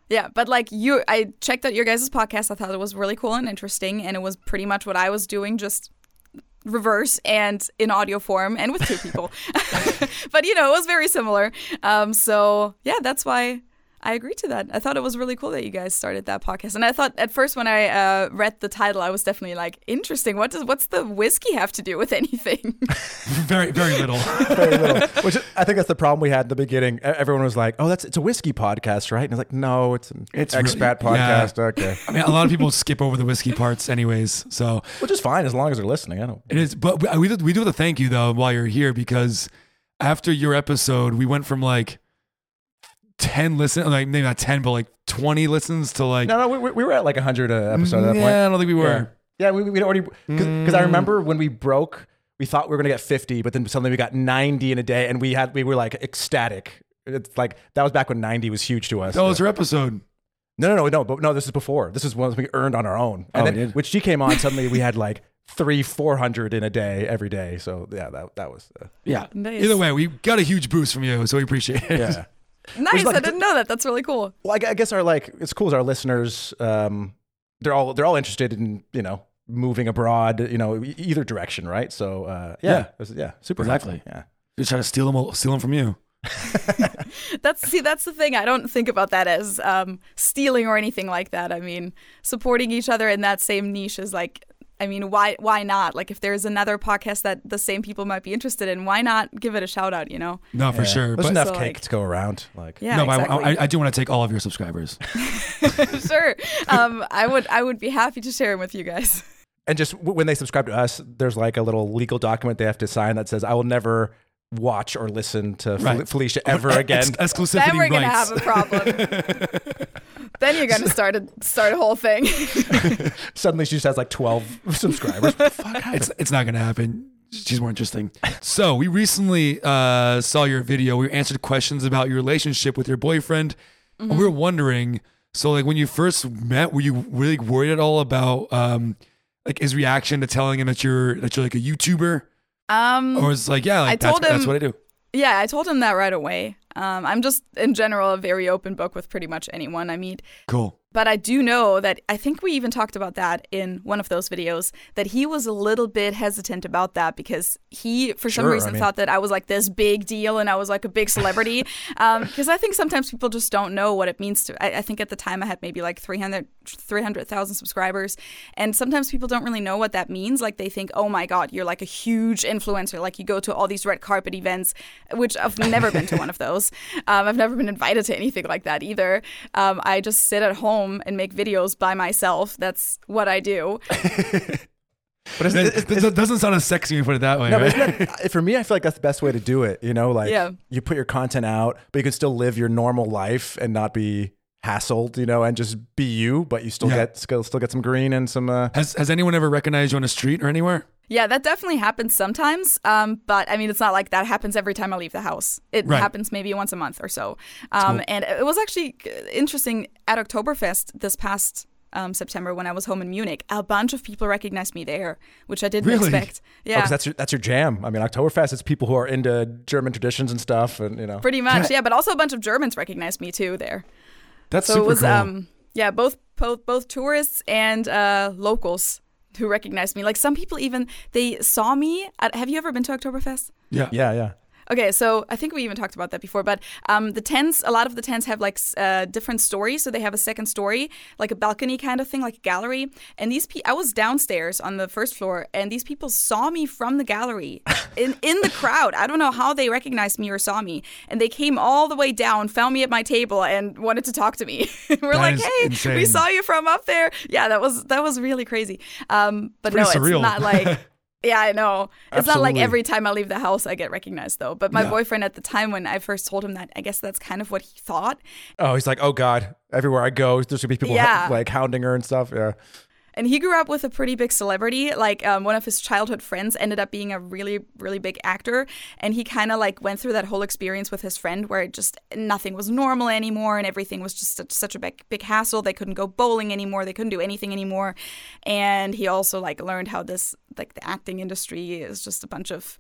Yeah, but like you, I checked out your guys' podcast. I thought it was really cool and interesting, and it was pretty much what I was doing, just reverse and in audio form and with two people. but you know, it was very similar. Um, so yeah, that's why I agreed to that. I thought it was really cool that you guys started that podcast, and I thought at first when I uh, read the title, I was definitely like, interesting. What does what's the whiskey have to do with anything? Very, very little. Very little. Which I think that's the problem we had in the beginning. Everyone was like, oh, that's it's a whiskey podcast, right? And it's like, no, it's an It's expat really- yeah. podcast. Okay. I mean, a lot of people skip over the whiskey parts, anyways. So Which is fine as long as they're listening. I don't. it is. But we- we do, we do have to thank you though while you're here because after your episode, we went from like ten listen, like maybe not ten, but like twenty listens to like. No, no, we, we- we were at like 100 uh, episode at that point. yeah. I don't think we were. Yeah, we, we already because I Mm. remember when we broke, we thought we were gonna get fifty, but then suddenly we got ninety in a day, and we had we were like ecstatic. It's like that was back when ninety was huge to us. That was your episode. no, no, no, no, but no, this is before. This is one we earned on our own, and Oh, then we did? when she came on, suddenly we had like three, four hundred in a day every day. So yeah, that that was uh, Yeah. Nice. Either way, we got a huge boost from you, so we appreciate it. yeah. nice. like- I didn't know that. That's really cool. well, I, I guess our like it's cool as our listeners. Um, they're all they're all interested in you know moving abroad, you know, either direction, right? So uh, yeah, Yeah. was- yeah, super Exactly. helpful, Yeah. We try to steal them, steal them from you. That's see, that's the thing. I don't think about that as um, stealing or anything like that. I mean, supporting each other in that same niche is like, I mean, why why not? Like, if there's another podcast that the same people might be interested in, why not give it a shout out? You know? No, for Yeah. sure. There's But enough So, cake like- to go around. Like, Yeah, no, but. I, I, I do want to take all of your subscribers. sure. Um, I would I would be happy to share them with you guys. and just w- when they subscribe to us, there's like a little legal document they have to sign that says, "I will never watch or listen to Right. Felicia ever again." Ex- exclusivity then we're gonna have a problem. then you're gonna start a start a whole thing. Suddenly, she just has like 12 subscribers. Fuck. it's it's not gonna happen. She's more interesting. So we recently uh, saw your video. We answered questions about your relationship with your boyfriend. And we were wondering. So like when you first met, were you really worried at all about um, like his reaction to telling him that you're that you're like a YouTuber, Um, or was it like yeah, like I that's, told that's what I do. Yeah, I told him that right away. Um, I'm just in general a very open book with pretty much anyone I meet. Cool. But I do know that I think we even talked about that in one of those videos that he was a little bit hesitant about that because he, for some Sure, I reason, mean- thought that I was like this big deal and I was like a big celebrity. Because I think sometimes people just don't know what it means to. I, I think at the time I had maybe like 300 300,000 subscribers. And sometimes people don't really know what that means. Like they think, oh my God, you're like a huge influencer. Like you go to all these red carpet events, which I've never been to one of those. Um, I've never been invited to anything like that either. Um, I just sit at home and make videos by myself. That's what I do. But it's, That, it's, that- that doesn't sound as sexy when you put it that way. No, right? that, for me, I feel like that's the best way to do it. You know, like Yeah. you put your content out, but you can still live your normal life and not be hassled, you know, and just be you, but you still Yeah. get still, still get some green and some. Uh, has has anyone ever recognized you on the street or anywhere? Yeah, that definitely happens sometimes. Um, but I mean, it's not like that happens every time I leave the house. It Right. happens maybe once a month or so. Um, And it was actually uh, interesting at Oktoberfest this past um, September when I was home in Munich. A bunch of people recognized me there, which I didn't Really? expect. oh, Yeah. 'cause that's your, that's your jam. I mean, Oktoberfest is people who are into German traditions and stuff, and you know. Pretty much, yeah. But also a bunch of Germans recognized me too there. That's So super it was, cool. um, yeah, both both both tourists and uh, locals who recognized me. Like some people even they saw me. At, have you ever been to Oktoberfest? yeah. Yeah, yeah. Okay, so I think we even talked about that before, but um, the tents, a lot of the tents have like uh, different stories. So they have a second story, like a balcony kind of thing, like a gallery. And these people, I was downstairs on the first floor, and these people saw me from the gallery in, in the crowd. I don't know how they recognized me or saw me. And they came all the way down, found me at my table, and wanted to talk to me. We're That like, hey, insane. we saw you from up there. Yeah, that was that was really crazy. Um, but Pretty no, surreal. it's not like. Yeah, I know. It's not like every time I leave the house I get recognized though. But my boyfriend at the time when I first told him that, I guess that's kind of what he thought. Oh, he's like, oh god, everywhere I go, there's gonna be people Yeah. like hounding her and stuff. Yeah. And he grew up with a pretty big celebrity. Like um, one of his childhood friends ended up being a really, really big actor, and he kind of like went through that whole experience with his friend where just nothing was normal anymore, and everything was just such, such a big, big hassle. They couldn't go bowling anymore. They couldn't do anything anymore. And he also like learned how this like the acting industry is just a bunch of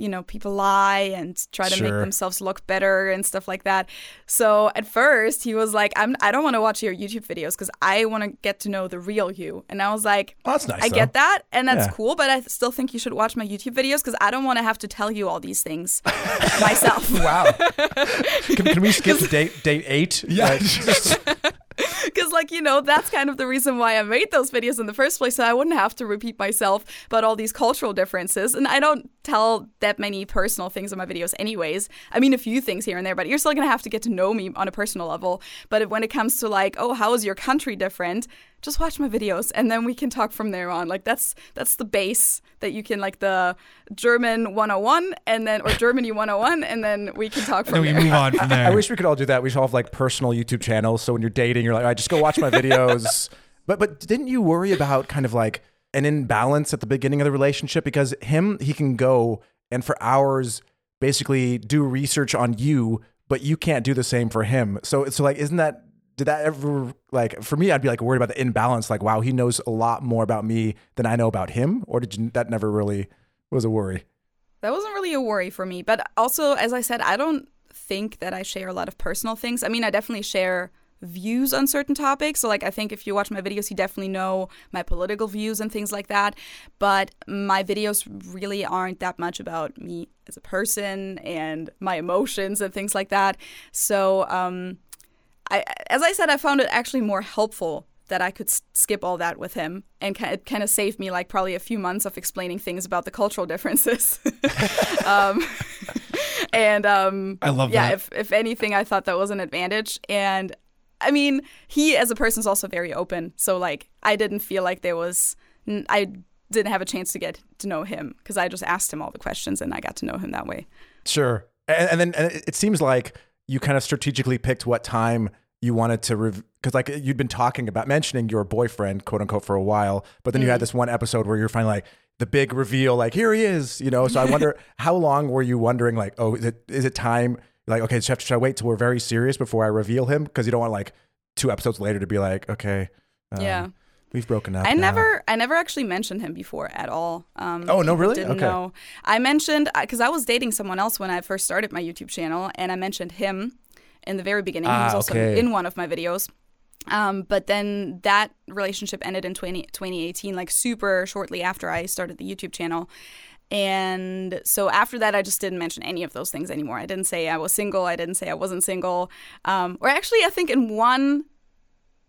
you know people lie and try to make themselves look better and stuff like that so at first he was like I'm, i don't want to watch your youtube videos because i want to get to know the real you and i was like Oh, that's nice. I get that, and that's Yeah. cool, but I still think you should watch my YouTube videos because I don't want to have to tell you all these things myself. Wow. can, can we skip to date date eight? Yeah. Like, Because, like, you know, that's kind of the reason why I made those videos in the first place, so I wouldn't have to repeat myself about all these cultural differences. And I don't tell that many personal things in my videos, anyways. I mean, a few things here and there, but you're still going to have to get to know me on a personal level. But when it comes to, like, oh, how is your country different? Just watch my videos and then we can talk from there on. Like that's that's the base that you can like the German 101 and then or Germany 101 and then we can talk And then from we there. move on from there. I wish we could all do that. We should all have like personal YouTube channels. So when you're dating, you're like, all right, just go watch my videos. but but didn't you worry about kind of like an imbalance at the beginning of the relationship? Because him, he can go and for hours basically do research on you, but you can't do the same for him. So so like, isn't that did that ever like for me? I'd be like worried about the imbalance. Like, wow, he knows a lot more about me than I know about him. Or did you, that never really was a worry? That wasn't really a worry for me. But also, as I said, I don't think that I share a lot of personal things. I mean, I definitely share views on certain topics. So, like, I think if you watch my videos, you definitely know my political views and things like that. But my videos really aren't that much about me as a person and my emotions and things like that. So, um, I, as I said, I found it actually more helpful that I could skip all that with him, and it kind of saved me like probably a few months of explaining things about the cultural differences. um, and um, I love yeah, that. if if anything, I thought that was an advantage. And I mean, he as a person is also very open, so like I didn't feel like there was n- I didn't have a chance to get to know him because I just asked him all the questions and I got to know him that way. Sure. And, and then and it seems like you kind of strategically picked what time you wanted to because like you'd been talking about mentioning your boyfriend quote unquote for a while, but then you had this one episode where you're finally like the big reveal, like here he is, you know. So I wonder how long were you wondering like, oh, is it is it time? Like, okay, should I, should I wait till we're very serious before I reveal him? Because you don't want like two episodes later to be like, okay, um, Yeah. We've broken up. I now. never, I never actually mentioned him before at all. Um, Oh, no, really? Didn't Okay. know. I mentioned because I was dating someone else when I first started my YouTube channel, and I mentioned him in the very beginning. he Ah, was also okay. in one of my videos, Um, but then that relationship ended in 20, 2018, like super shortly after I started the YouTube channel. And so after that, I just didn't mention any of those things anymore. I didn't say I was single. I didn't say I wasn't single. Um, or actually, I think in one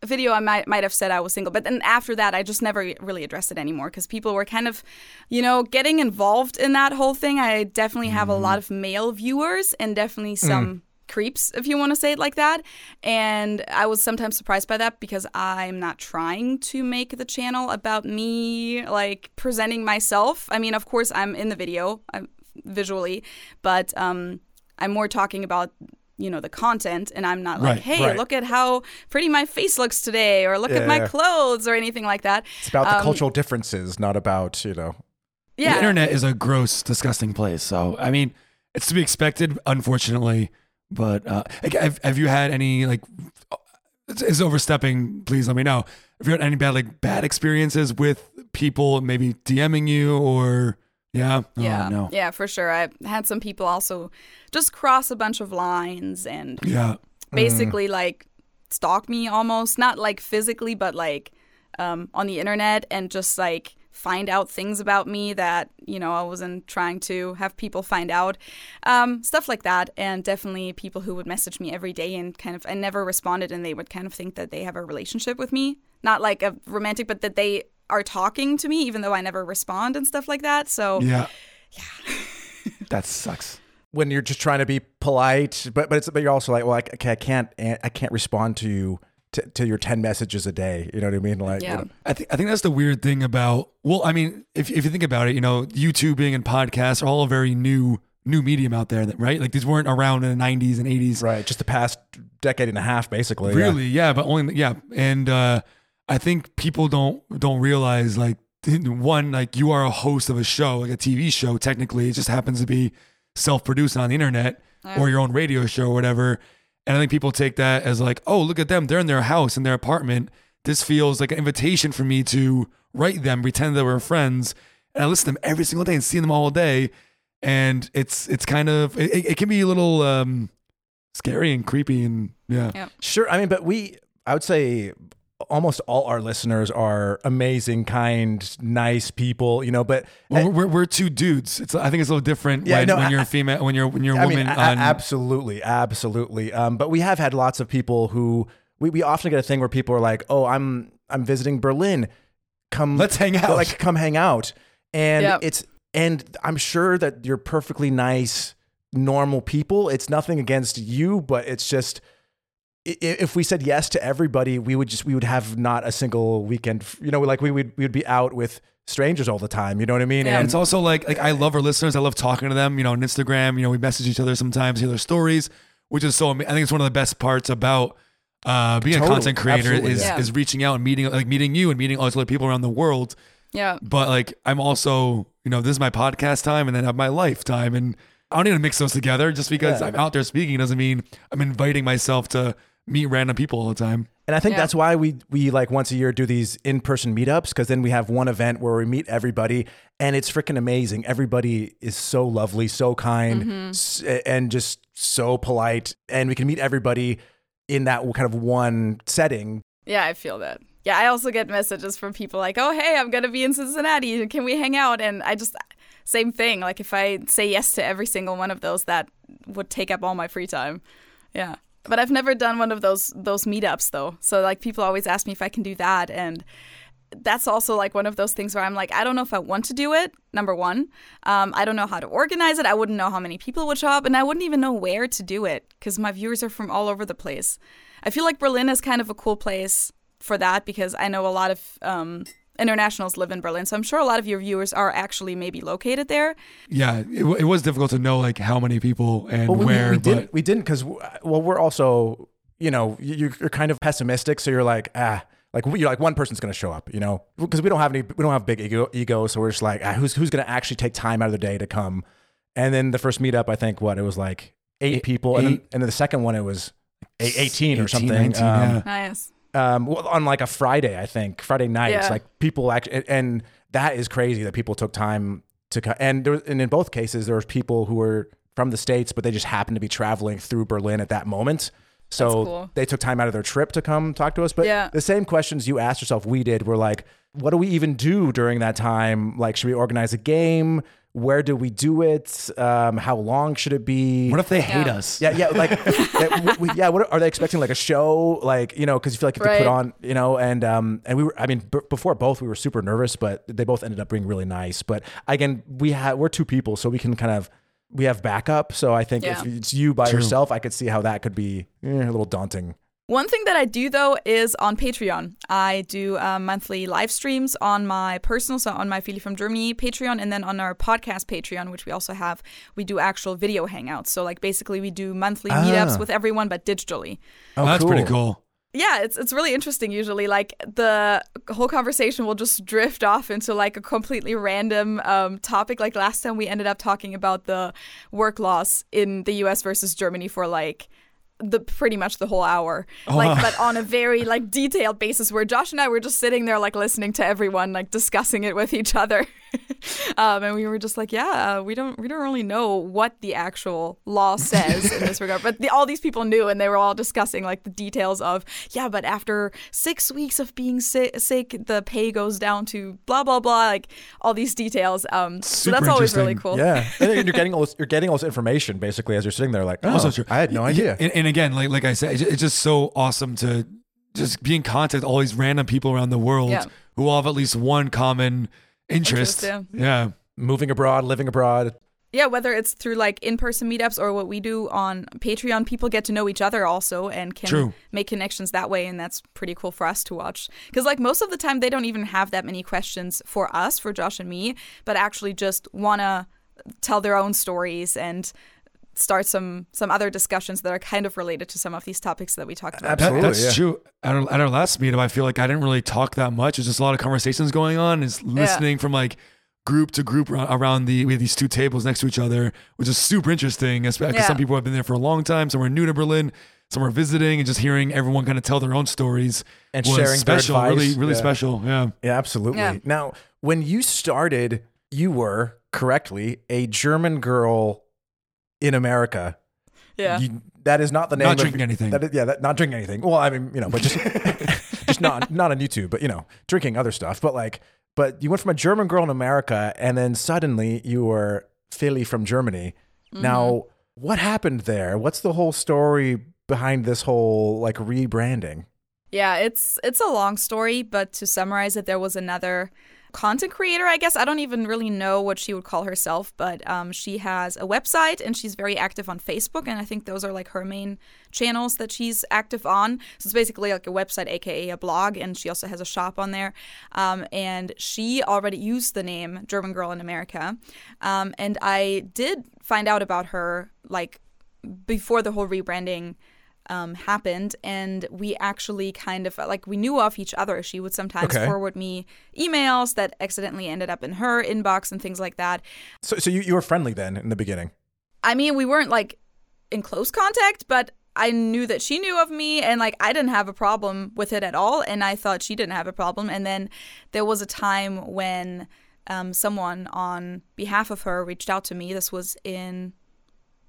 video I might might have said I was single, but then after that I just never really addressed it anymore because people were kind of, you know, getting involved in that whole thing. I definitely have a lot of male viewers and definitely some creeps, if you want to say it like that. And I was sometimes surprised by that because I'm not trying to make the channel about me like presenting myself. I mean, of course I'm in the video I'm visually, but um I'm more talking about you know the content and i'm not like Right, hey right. look at how pretty my face looks today or look at my Yeah. clothes or anything like that It's about the Um, cultural differences, not about you know. yeah The internet is a gross, disgusting place. So, I mean, it's to be expected, unfortunately. But uh, have, have you had any like? It's, it's overstepping. Please let me know. Have you had any bad like bad experiences with people maybe DMing you or yeah? Oh, yeah no. yeah for sure i had some people also just cross a bunch of lines and Yeah. basically like stalk me almost not like physically but like um, on the internet and just like find out things about me that you know i wasn't trying to have people find out um, stuff like that and definitely people who would message me every day and kind of i never responded and they would kind of think that they have a relationship with me not like a romantic but that they are talking to me even though i never respond and stuff like that so Yeah. Yeah. that sucks. when you're just trying to be polite, but but it's but you're also like, well, I, okay, I can't I can't respond to you to, to your ten messages a day. You know what I mean? Like, Yeah. what- I think I think that's the weird thing about well, I mean, if if you think about it, you know, YouTubing and podcasts are all a very new new medium out there, right? Like these weren't around in the '90s and '80s. right? Just the past decade and a half, basically. yeah. Really, yeah. but only yeah. And uh, I think people don't don't realize like one like you are a host of a show, like a TV show. Technically, it just happens to be self-produced on the internet or your own radio show or whatever. And I think people take that as like, oh, look at them. They're in their house, in their apartment. This feels like an invitation for me to write them, pretend that we're friends. And I listen to them every single day and see them all day. And it's it's kind of it, it- it can be a little um scary and creepy and yeah. Yeah. Sure. I mean, but we, I would say almost all our listeners are amazing, kind, nice people, you know, but Well, we're, we're two dudes. It's I think it's a little different Yeah, when, no, when you're a female when you're when you're a I woman mean, a- on absolutely, absolutely. Um, but we have had lots of people who we, we often get a thing where people are like, "Oh, I'm I'm visiting Berlin. Come, Let's hang out." Like, come hang out." And Yep. it's and I'm sure that you're perfectly nice, normal people. It's nothing against you, but it's just i- i- if we said yes to everybody, we would just we would have not a single weekend. You know, like we would we would be out with strangers all the time. You know what I mean? Yeah. And It's also like like I love our listeners. I love talking to them. You know, on Instagram. You know, we message each other sometimes, hear their stories, which is so. I think it's one of the best parts about uh, being a content creator Absolutely. is Yeah. is reaching out and meeting like meeting you and meeting all these other people around the world. yeah But like I'm also you know this is my podcast time and then I have my life time and I don't need to mix those together. Just because Yeah. I'm out there speaking doesn't mean I'm inviting myself to meet random people all the time. And I think Yeah. that's why we we like once a year do these in person meetups because then we have one event where we meet everybody and it's freaking amazing. Everybody is so lovely, so kind, mm-hmm. s- and just so polite, and we can meet everybody in that kind of one setting. Yeah, I feel that. Yeah, I also get messages from people like, "Oh, hey, I'm gonna be in Cincinnati. Can we hang out?" And I just same thing. Like if I say yes to every single one of those, that would take up all my free time. Yeah, but I've never done one of those those meetups though. So like people always ask me if I can do that, and that's also like one of those things where I'm like, I don't know if I want to do it. Number one, um, I don't know how to organize it. I wouldn't know how many people would show up, and I wouldn't even know where to do it because my viewers are from all over the place. I feel like Berlin is kind of a cool place for that because I know a lot of um, internationals live in Berlin, so I'm sure a lot of your viewers are actually maybe located there. Yeah, it, it was difficult to know like how many people and Well, we, where. we but didn't we didn't because well we're also you know you- you're kind of pessimistic, so you're like ah. Like you're like one person's gonna show up, you know, because we don't have any, we don't have big ego, ego so we're just like, ah, who's who's gonna actually take time out of their day to come? And then the first meetup, I think what it was like eight, Eight- people, and then, and then the second one it was eight, 18 or something. 19, um, yeah. Nice. Um, on like a Friday, I think Friday nights, Yeah. like people actually, and that is crazy that people took time to come. And there, and in both cases, there was people who were from the states, but they just happened to be traveling through Berlin at that moment. So cool. they took time out of their trip to come talk to us. But Yeah. the same questions you asked yourself, we did. Were like, what do we even do during that time? Like, should we organize a game? Where do we do it? Um, how long should it be? What if they hate Yeah. us? yeah, yeah, like, that- we- yeah. What are they expecting? Like a show, like you know, because you feel like you have to put on, you know, and um, and we were. I mean, b- before both, we were super nervous, but they both ended up being really nice. But again, we had we're two people, so we can kind of we have backup. So I think if it's you by True. yourself, I could see how that could be eh, a little daunting. One thing that I do though is on Patreon. I do um, monthly live streams on my personal, so on my Feli from Germany Patreon, and then on our podcast Patreon, which we also have, we do actual video hangouts. So like basically, we do monthly Ah. meetups with everyone, but digitally. Oh, That's pretty cool. Yeah, it's it's really interesting. Usually, like the whole conversation will just drift off into like a completely random um, topic. Like last time, we ended up talking about the work laws in the U.S. versus Germany for like the pretty much the whole hour. Oh. Like, but on a very like detailed basis, where Josh and I were just sitting there like listening to everyone like discussing it with each other, um, and we were just like, yeah, uh, we don't we don't really know what the actual law says in this regard, but the, all these people knew, and they were all discussing like the details of yeah, but after six weeks of being sick, sick the pay goes down to blah blah blah, like all these details. Um, so Super that's always really interesting. cool. Yeah, and you're getting all this, you're getting all this information basically as you're sitting there, like, oh, Also true. I had no idea. And, and again, like like I said, it's- it's just so awesome to just be in contact with all these random people around the world Yeah. who all have at least one common interest. Interest, yeah. Moving abroad, living abroad. Yeah, whether it's through like in person meetups or what we do on Patreon, people get to know each other also and can True. make connections that way. And that's pretty cool for us to watch. Because, like, most of the time, they don't even have that many questions for us, for Josh and me, but actually just want to tell their own stories and start some some other discussions that are kind of related to some of these topics that we talked about. That- Absolutely, that's yeah. true. At our, at our last meetup, I feel like I didn't really talk that much. It's just a lot of conversations going on. It's listening from like group to group around the we have these two tables next to each other, which is super interesting. Especially Yeah. some people have been there for a long time. Some are new to Berlin. Some are visiting, and just hearing everyone kind of tell their own stories And was sharing their special. advice. Really, really Yeah. special. Yeah. Yeah, absolutely. Yeah. Now, when you started, you were correctly a German girl in America. Yeah. You, that is not the name. Not of- drinking anything. That is, yeah, that, not drinking anything. Well, I mean, you know, but just just not not on YouTube, but you know, drinking other stuff. But like, but you went from a German girl in America, and then suddenly you were Feli from Germany. Mm-hmm. Now, what happened there? What's the whole story behind this whole like rebranding? Yeah, it's it's a long story, but to summarize it, there was another content creator. I guess I don't even really know what she would call herself, but um, she has a website and she's very active on Facebook, and I think those are like her main channels that she's active on. So it's basically like a website, aka a blog, and she also has a shop on there. Um, and she already used the name German Girl in America, um, and I did find out about her like before the whole rebranding um, happened, and we actually kind of like we knew of each other. She would sometimes Okay. forward me emails that accidentally ended up in her inbox and things like that. So, so you, you were friendly then in the beginning. I mean, we weren't like in close contact, but I knew that she knew of me, and like I didn't have a problem with it at all, and I thought she didn't have a problem. And then there was a time when um, someone on behalf of her reached out to me. This was in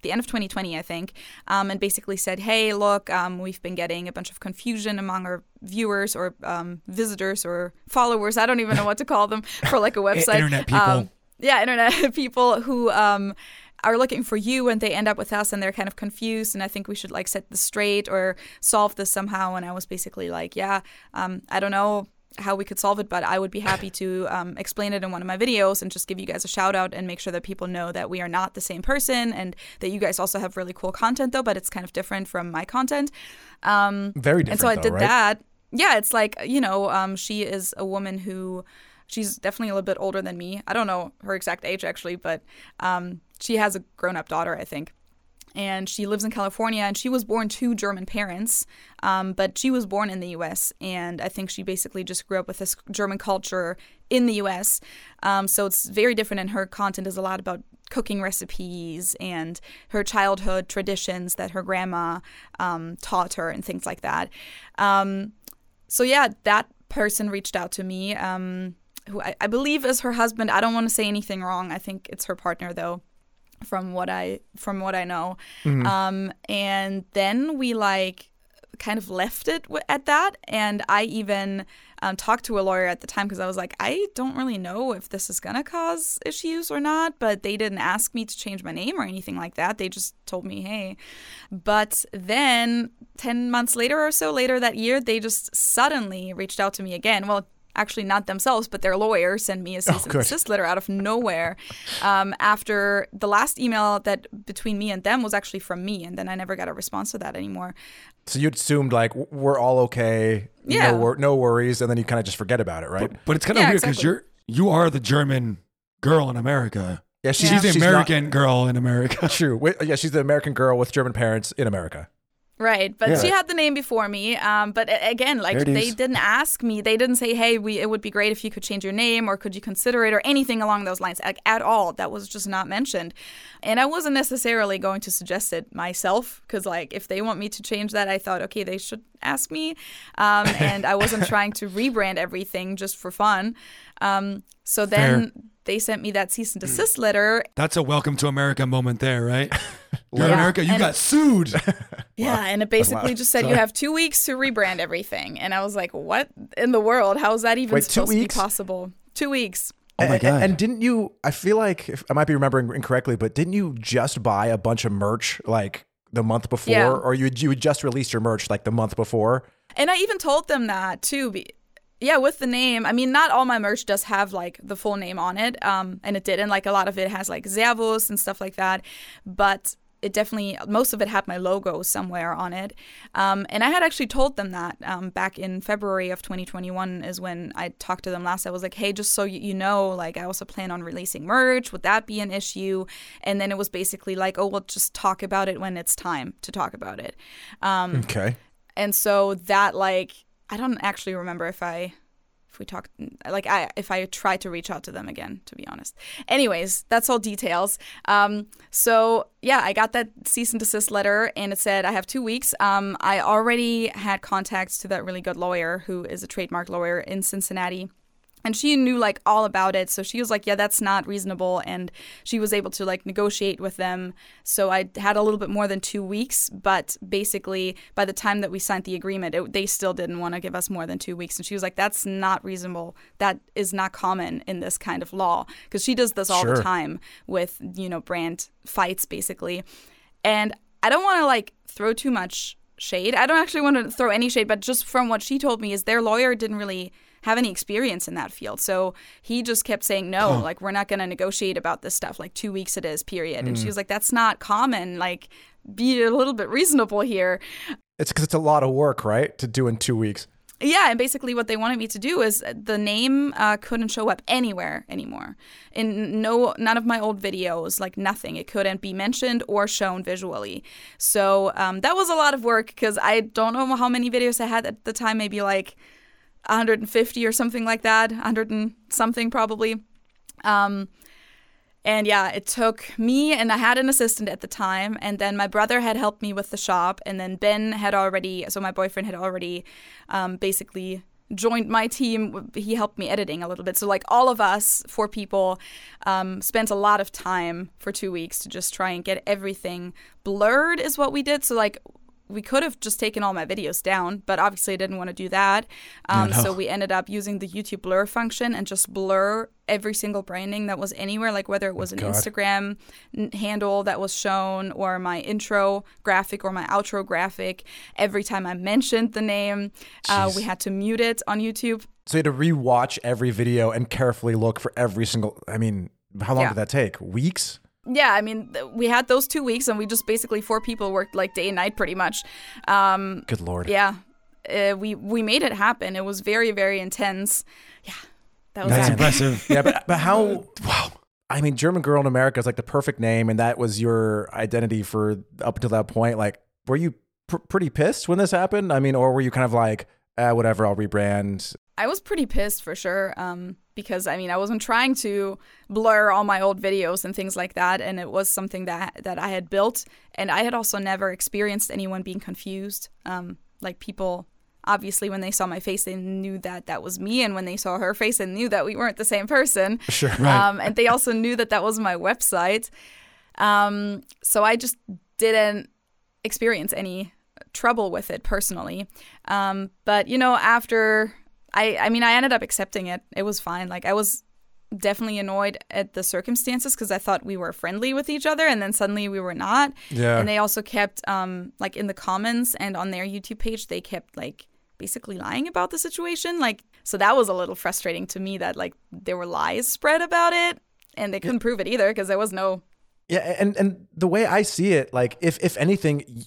the end of 2020, I think, um, and basically said, "Hey, look, um, we've been getting a bunch of confusion among our viewers or um, visitors or followers. I don't even know what to call them for like a website. internet people. Um, yeah, internet people who um, are looking for you and they end up with us and they're kind of confused. And I think we should like set this straight or solve this somehow. And I was basically like, yeah, um, I don't know how we could solve it, but I would be happy to um, explain it in one of my videos and just give you guys a shout out and make sure that people know that we are not the same person and that you guys also have really cool content though, but it's kind of different from my content. Um, Very different. and so I though, did right? that. Yeah, it's like you know, um, she is a woman who, she's definitely a little bit older than me. I don't know her exact age actually, but um, she has a grown-up daughter, I think. And she lives in California, and she was born to German parents, um, but she was born in the U.S. And I think she basically just grew up with this German culture in the U.S. Um, so it's very different, and her content is a lot about cooking recipes and her childhood traditions that her grandma um, taught her and things like that. Um, so yeah, that person reached out to me, um, who I, I believe is her husband. I don't want to say anything wrong. I think it's her partner though, from what I from what I know. Um, and then we like kind of left it w- at that. And I even um, talked to a lawyer at the time because I was like, I don't really know if this is going to cause issues or not. But they didn't ask me to change my name or anything like that. They just told me, hey. But then 10 months later or so later that year, they just suddenly reached out to me again. Well, actually not themselves, but their lawyer sent me a cease and desist letter out of nowhere um, after the last email that between me and them was actually from me, and then I never got a response to that anymore. So you assumed like we're all okay, Yeah. no, wor- no worries, and then you kind of just forget about it, right? But it's kind of Yeah, weird because exactly. you're you are the German girl in America. yeah, she's, She's the not- American girl in America. true. Yeah, she's the American girl with German parents in America. Right, but Yeah. she had the name before me. Um, but again, like they didn't ask me. They didn't say, "Hey, we it would be great if you could change your name, or could you consider it, or anything along those lines." Like at all, that was just not mentioned. And I wasn't necessarily going to suggest it myself because, like, if they want me to change that, I thought, okay, they should ask me. Um, and I wasn't trying to rebrand everything just for fun. Um, so then they sent me that cease and hmm. desist letter, That's a welcome to America moment there, right? You're Yeah. America, you And- got sued. Yeah, and it basically just said you have two weeks to rebrand everything. And I was like, what in the world? How is that even Wait, two supposed weeks? to be possible? Two weeks. Oh my God. And, didn't you? I feel like if, I might be remembering incorrectly, but didn't you just buy a bunch of merch like the month before, Yeah. or you you had just released your merch like the month before? And I even told them that too. Yeah, with the name. I mean, not all my merch does have like the full name on it. Um, and it didn't. Like a lot of it has like Servus and stuff like that. But it definitely, most of it had my logo somewhere on it. Um, and I had actually told them that um, back in February of 2021 is when I talked to them last. I was like, hey, just so you, you know, like I also plan on releasing merch. Would that be an issue? And then it was basically like, oh, we'll just talk about it when it's time to talk about it. Um, Okay. and so that like i don't actually remember if i if we talked like i if i tried to reach out to them again to be honest. Anyways that's all details. Um so yeah i got that cease and desist letter and it said i have two weeks. Um i already had contacts to that really good lawyer who is a trademark lawyer in cincinnati and she knew like all about it so she was like yeah that's not reasonable and she was able to like negotiate with them. So i had a little bit more than two weeks but basically by the time that we signed the agreement it, they still didn't want to give us more than two weeks and she was like that's not reasonable. That is not common in this kind of law because she does this all Sure. the time with you know brand fights basically. And i don't want to like throw too much shade. I don't actually want to throw any shade but just from what she told me is their lawyer didn't really have any experience in that field. So he just kept saying, no, like, we're not going to negotiate about this stuff. Like, two weeks it is, period. And she was like, that's not common. Like, be a little bit reasonable here. It's because it's a lot of work, right, to do in two weeks. Yeah, and basically what they wanted me to do is uh, the name uh, couldn't show up anywhere anymore. In no none of my old videos, like nothing. It couldn't be mentioned or shown visually. So um, that was a lot of work because I don't know how many videos I had at the time. Maybe like 150 or something like that, 100 and something probably. Um, and yeah, it took me, and I had an assistant at the time, and then my brother had helped me with the shop, and then Ben had already, so my boyfriend had already um, basically joined my team. He helped me editing a little bit. So, like, all of us, four people, um, spent a lot of time for two weeks to just try and get everything blurred, is what we did. So, like, we could have just taken all my videos down, but obviously I didn't want to do that. Um, no. So we ended up using the YouTube blur function and just blur every single branding that was anywhere, like whether it was an God. Instagram n- handle that was shown or my intro graphic or my outro graphic. Every time I mentioned the name, uh, we had to mute it on YouTube. So you had to rewatch every video and carefully look for every single. I mean, how long Yeah. did that take? Weeks? Yeah, I mean, th- we had those two weeks and we just basically, four people worked like day and night pretty much. Um, Good lord. yeah uh, we we made it happen it was very very intense yeah that was That's impressive. yeah, but but how? Wow. I mean, German girl in America is like the perfect name, and that was your identity for up until that point. Like, were you pr- pretty pissed when this happened? I mean, or were you kind of like, ah, whatever, I'll rebrand? i was pretty pissed for sure um, because i mean i wasn't trying to blur all my old videos and things like that and it was something that that i had built and i had also never experienced anyone being confused um, like people obviously when they saw my face they knew that that was me and when they saw her face they knew that we weren't the same person Sure. Right. um, and they also knew that that was my website. Um, so I just didn't experience any trouble with it personally. Um, but you know, after I, I mean, I ended up accepting it. It was fine. Like I was definitely annoyed at the circumstances because I thought we were friendly with each other, and then suddenly we were not. Yeah. And they also kept, um, like in the comments and on their YouTube page, they kept like basically lying about the situation. Like, so that was a little frustrating to me that like there were lies spread about it, and they couldn't prove it either because there was no. Yeah, and and the way I see it, like if if anything, y-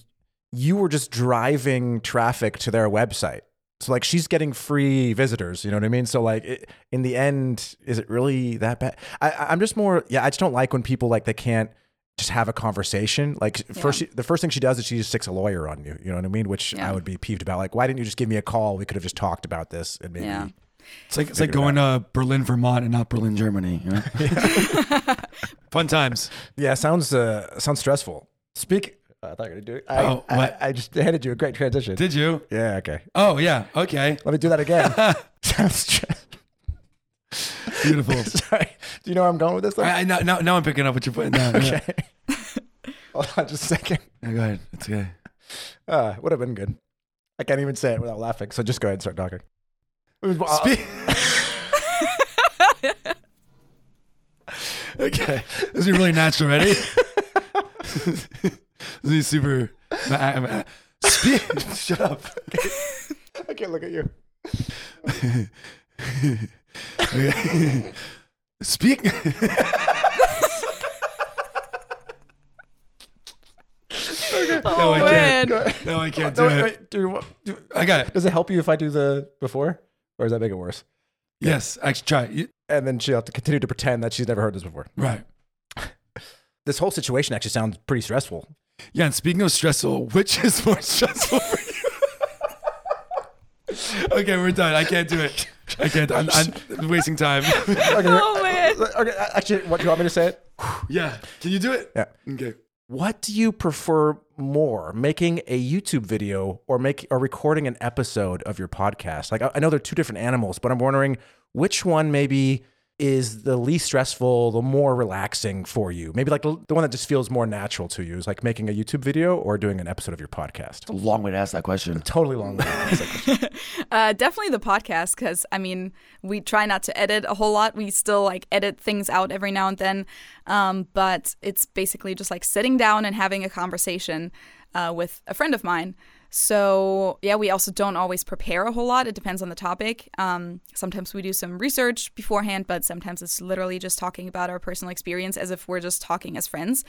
you were just driving traffic to their website. So like she's getting free visitors, you know what I mean? So like it, in the end, is it really that bad? I I- I'm just more yeah. I just don't like when people like they can't just have a conversation. Like first, she, the first thing she does is she just sticks a lawyer on you. You know what I mean? Which Yeah. I would be peeved about. Like why didn't you just give me a call? We could have just talked about this and maybe. Yeah. It's like it's like Figure it going to Berlin, Vermont, and not Berlin, Germany. You know? Fun times. Yeah, sounds uh sounds stressful. Speak. I thought you were gonna do it. I, Oh, I- what? I, just handed you a great transition. Did you? yeah. Okay. Oh yeah. Okay. Let me do that again. sounds stressful. Beautiful. Sorry. Do you know where I'm going with this? Though? I, I now, now now I'm picking up what you're putting down. Yeah. Hold on just a second. Yeah, go ahead. It's okay. Uh, would have been good. I can't even say it without laughing. So just go ahead and start talking. Spe- okay. This is really natural. Ready? This is super. Spe- Shut up. I can't look at you. Okay. Speak. Oh I man. can't. No, I can't do No, it. wait, wait, do, what- do- I got it. does it help you if I do the before, or does that make it worse? Yes, actually, try it. You- And then she'll have to continue to pretend that she's never heard this before. Right. This whole situation actually sounds pretty stressful. Yeah, and speaking of stressful, which is more stressful for you? okay, we're done. I can't do it. I can't. I'm, I'm wasting time. Okay, Oh man. Uh, uh, okay, uh, actually, what do you want me to say it? yeah. Can you do it? Yeah. Okay. What do you prefer more, making a YouTube video or make or recording an episode of your podcast? Like I I know they're two different animals, but I'm wondering which one maybe is the least stressful, the more relaxing for you. Maybe like the the one that just feels more natural to you is like making a YouTube video or doing an episode of your podcast. It's A long way to ask that question. Totally long. way to ask that Uh, definitely the podcast because I mean we try not to edit a whole lot. We still like edit things out every now and then, um, but it's basically just like sitting down and having a conversation uh, with a friend of mine. So yeah, we also don't always prepare a whole lot. It depends on the topic. Um, sometimes we do some research beforehand, but sometimes it's literally just talking about our personal experience as if we're just talking as friends.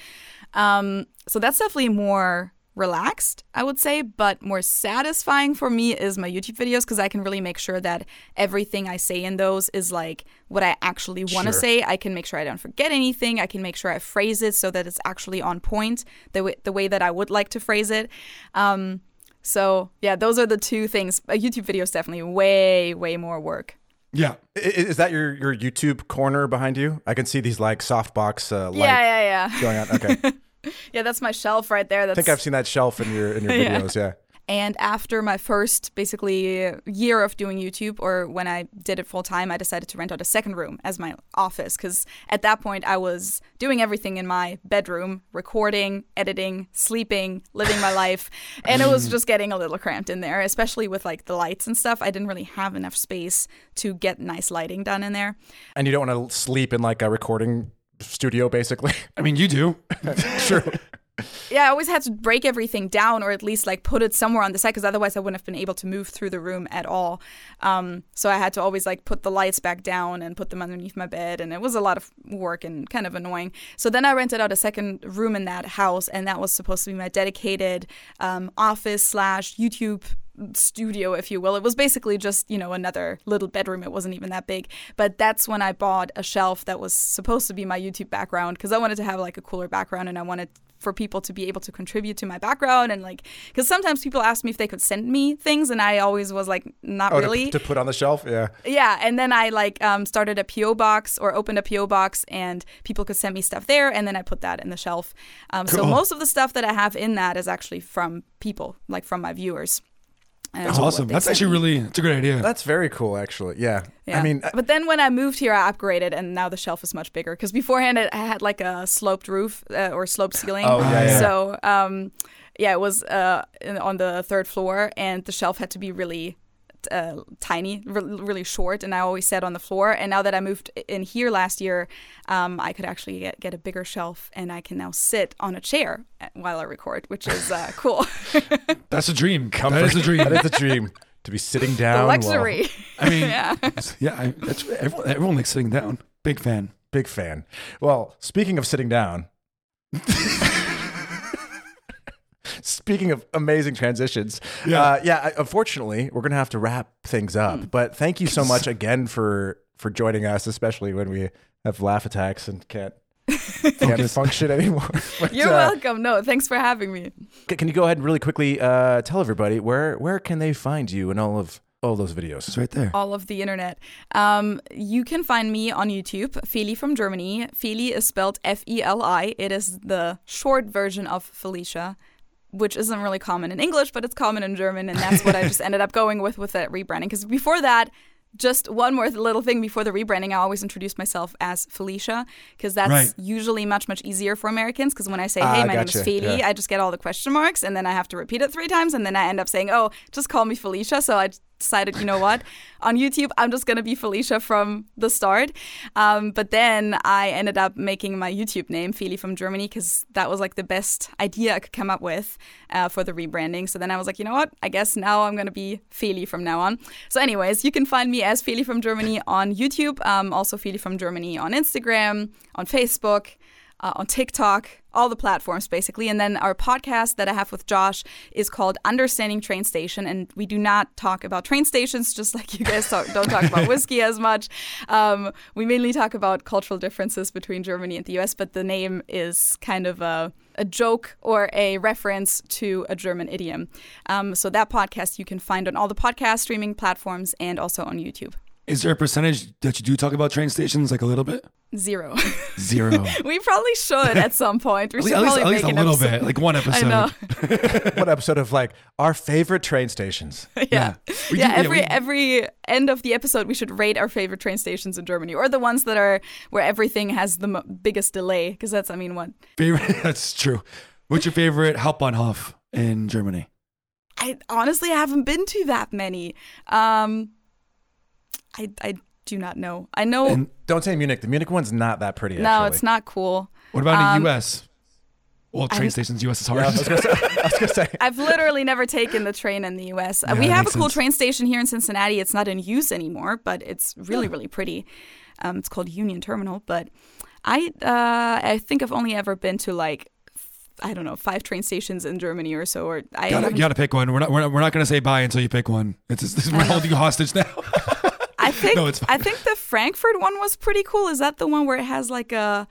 Um, so that's definitely more relaxed, I would say, but more satisfying for me is my YouTube videos because I can really make sure that everything I say in those is like what I actually want to Sure. say. I can make sure I don't forget anything. I can make sure I phrase it so that it's actually on point, the way, the way that I would like to phrase it. Um, so yeah, those are the two things. A YouTube video is definitely way, way more work. Yeah. Is that your your YouTube corner behind you? I can see these like softbox uh, light Yeah, yeah, yeah. going on. Okay, Yeah, that's my shelf right there. That's think I've seen that shelf in your in your Yeah. videos. Yeah. And after my first basically year of doing YouTube, or when I did it full time, I decided to rent out a second room as my office because at that point I was doing everything in my bedroom recording, editing, sleeping, living my life. And it was mm. just getting a little cramped in there, especially with like the lights and stuff. I didn't really have enough space to get nice lighting done in there. And you don't want to sleep in like a recording studio, basically. I mean, you do. True. Yeah, I always had to break everything down or at least like put it somewhere on the side because otherwise I wouldn't have been able to move through the room at all. Um, so I had to always like put the lights back down and put them underneath my bed. And it was a lot of work and kind of annoying. So then I rented out a second room in that house and that was supposed to be my dedicated um, office slash YouTube studio, if you will. It was basically just, you know, another little bedroom. It wasn't even that big. But that's when I bought a shelf that was supposed to be my YouTube background because I wanted to have like a cooler background and I wanted for people to be able to contribute to my background and like because sometimes people ask me if they could send me things and I always was like not Oh, really to, put on the shelf. Yeah. yeah, and then I like um, started a PO box or opened a PO box, and people could send me stuff there, and then I put that in the shelf. Um, So most of the stuff that I have in that is actually from people, like from my viewers. And That's awesome. That's actually me. really, it's a good idea. That's very cool, actually. Yeah. Yeah. I mean, uh, but then when I moved here, I upgraded, and now the shelf is much bigger. Because beforehand, it had like a sloped roof uh, or sloped ceiling. Oh, yeah, yeah. So um, yeah, it was uh, in, on the third floor, and the shelf had to be really uh, tiny, re- really short, and I always sat on the floor. And now that I moved in here last year, um, I could actually get, get a bigger shelf, and I can now sit on a chair uh, while I record, which is uh, cool. That's a dream. That is a dream. that is a dream to be sitting the down. while- luxury. I mean, yeah. yeah, I, everyone, everyone likes sitting down. Big fan. Big fan. Well, speaking of sitting down, speaking of amazing transitions, Yeah. uh, yeah. Unfortunately, we're gonna have to wrap things up. Hmm. But thank you so much again for for joining us, especially when we have laugh attacks and can't can't function anymore. But, You're uh, welcome. No, thanks for having me. Can you go ahead and really quickly uh, tell everybody where where can they find you in all of all those videos? It's right there. all of the internet. Um, you can find me on YouTube, Feli from Germany. Feli is spelled F E L I. It is the short version of Felicia, which isn't really common in English, but it's common in German, and that's what I just ended up going with with that rebranding. Because before that, just one more little thing before the rebranding, I always introduce myself as Felicia because that's Right. usually much much easier for Americans. Because when I say, Ah, "Hey, my gotcha. name is Feli," Yeah. I just get all the question marks, and then I have to repeat it three times, and then I end up saying, "Oh, just call me Felicia." So I decided, you know what, on YouTube, I'm just gonna be Felicia from the start. Um, but then I ended up making my YouTube name Feli from Germany because that was like the best idea I could come up with uh, for the rebranding. So then I was like, you know what, I guess now I'm gonna be Feli from now on. So, anyways, you can find me as Feli from Germany on YouTube, um, also Feli from Germany on Instagram, on Facebook uh, on TikTok, all the platforms basically. And then our podcast that I have with Josh is called Understanding Train Station. And we do not talk about train stations, just like you guys talk, don't talk about whiskey as much. Um, we mainly talk about cultural differences between Germany and the US, but the name is kind of a, a joke or a reference to a German idiom. Um, so that podcast you can find on all the podcast streaming platforms and also on YouTube. Is there a percentage that you do talk about train stations, like a little bit? Zero. Zero. we probably should at some point. We at should least, probably at least make a an little episode. bit, like one I episode. know. What episode of like our favorite train stations? yeah. Yeah. We yeah, do- yeah, every we- every end of the episode, we should rate our favorite train stations in Germany, or the ones that are where everything has the mo- biggest delay, because that's, I mean, what Favorite? That's true. What's your favorite Hauptbahnhof in Germany? I honestly haven't been to that many. Um, I I do not know. I know And Don't say Munich. The Munich one's not that pretty. no, actually. it's not cool. what about in Um, the U.S.? Well, train I- stations, U.S. is Yeah, hard. I was gonna say. I was gonna say. I've literally never taken the train in the U.S. Yeah, we have a cool sense. train station here in Cincinnati. It's not in use anymore, but it's really, really pretty. Um, it's called Union Terminal. But I, uh, I think I've only ever been to like, I don't know, five train stations in Germany or so. Or I You gotta, you gotta pick one. We're not, we're not, we're not gonna say bye until you pick one. It's, it's, we're holding you hostage now. I think No, it's I think the Frankfurt one was pretty cool. Is that the one where it has like a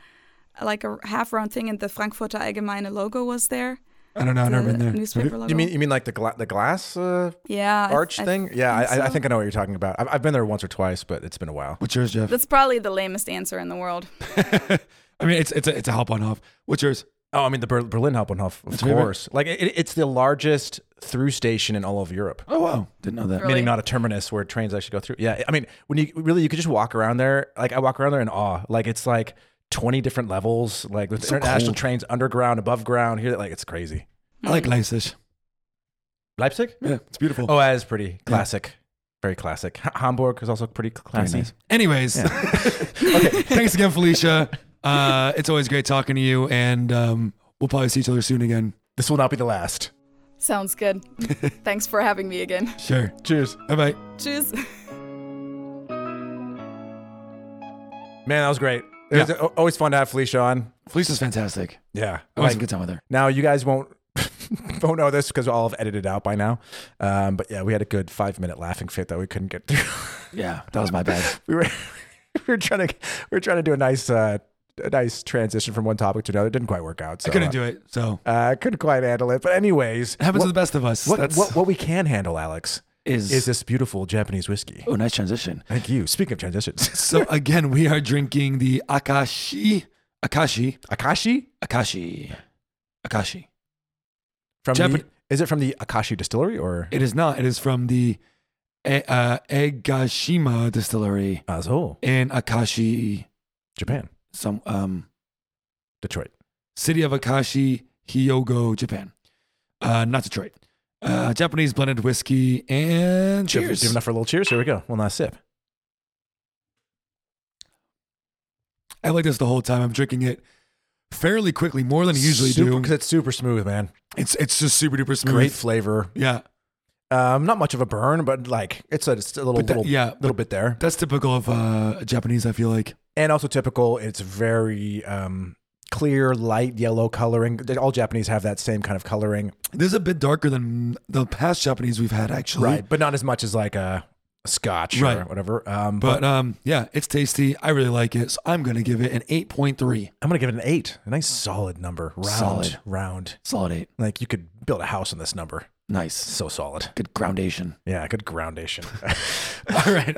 like a half round thing and the Frankfurter Allgemeine logo was there? I don't know. I've never been there. Newspaper logo. You mean you mean like the gla- the glass uh, yeah, I- arch I thing? Yeah, I, think I, I think I know what you're talking about. I've, I've been there once or twice, but it's been a while. What's yours, Jeff? That's probably the lamest answer in the world. I mean, it's it's a it's a hop on off. What's yours? Oh, I mean the Ber- Berlin Hauptbahnhof, of What's course. Like it, it's the largest through station in all of Europe. Oh wow, didn't know that. Really? Meaning not a terminus where trains actually go through. Yeah, I mean when you really you could just walk around there. Like I walk around there in awe. Like it's like 20 different levels. Like with so international cold. trains underground, above ground. Here, like it's crazy. I like Leipzig. Leipzig? Yeah, it's beautiful. Oh, that is pretty classic. Very classic. H- Hamburg is also pretty Very classy. nice. Anyways, okay. Thanks again, Felicia. Uh, it's always great talking to you, and um, we'll probably see each other soon again. This will not be the last. Sounds good. Thanks for having me again. Sure. Cheers. Bye bye. Cheers. Man, that was great. It Yeah. was a- always fun to have Felicia on. Felicia's fantastic. Yeah. I always Like, a good time with her. now you guys won't won't know this because I'll have edited out by now. Um, but yeah, we had a good five minute laughing fit that we couldn't get through. Yeah, that was my bad. we were we were trying to we were trying to do a nice uh, a nice transition from one topic to another. It didn't quite work out. So, I couldn't do it, so Uh, I couldn't quite handle it. But anyways, it happens what, to the best of us. what, what what we can handle, Alex, is is this beautiful Japanese whiskey. oh nice transition. Thank you. Speaking of transitions, So again, we are drinking the Akashi, Akashi, Akashi Akashi, Akashi. from Japan- the, Is it from the Akashi distillery or It is not. It is from the E- uh, Eigashima distillery Azo, in Akashi, Japan, some um, Detroit? city of Akashi, Hyogo, Japan. Uh, not Detroit. Uh, Japanese blended whiskey and cheers. You enough for a little cheers? Here we go. One last sip. I like this the whole time. I'm drinking it fairly quickly, more than I usually do. because it's super smooth, man. It's it's just super duper smooth. Great flavor. Yeah, Um, not much of a burn, but like it's a, it's a little that- little, yeah, little bit there, that's typical of uh, Japanese. I feel like. And also typical. It's very um, clear, light yellow coloring. All Japanese have that same kind of coloring, This is a bit darker than the past Japanese we've had, actually. right? But not as much as like a, a Scotch or Right. whatever. Um, But um, yeah, it's tasty. I really like it. So I'm gonna give it an 8.3. I'm gonna give it an eight. A nice solid number. Round, Solid. round. Solid eight. Like you could build a house on this number. Nice. So solid. Good groundation. Yeah, good groundation. All right.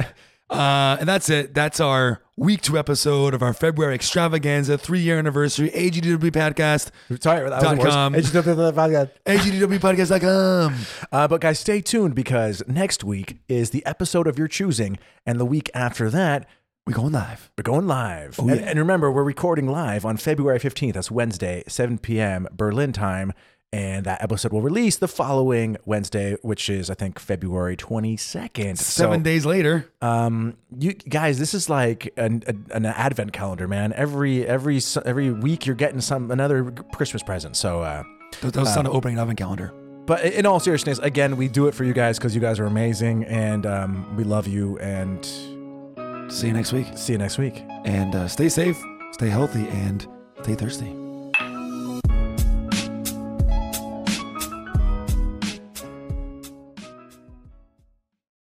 Uh, and that's it. That's our week two episode of our February extravaganza, three year anniversary, AGDW podcast, Sorry, that Dot was com. worse. AGDWpodcast.com. Uh, but guys, stay tuned because next week is the episode of your choosing, and the week after that, we're going live. we're going live. Oh, and, yeah. and remember, we're recording live on February 15th. That's Wednesday, 7 p.m. Berlin time. And that episode will release the following Wednesday, which is, I think, February 22nd. Seven so, days later. Um, you guys, this is like an, an advent calendar, man. Every every every week, you're getting some another Christmas present. So, uh, that was uh, opening an oven calendar. but in all seriousness, again, we do it for you guys because you guys are amazing, and um, we love you. And See you next week. see you next week. And uh, stay safe, stay healthy, and stay thirsty.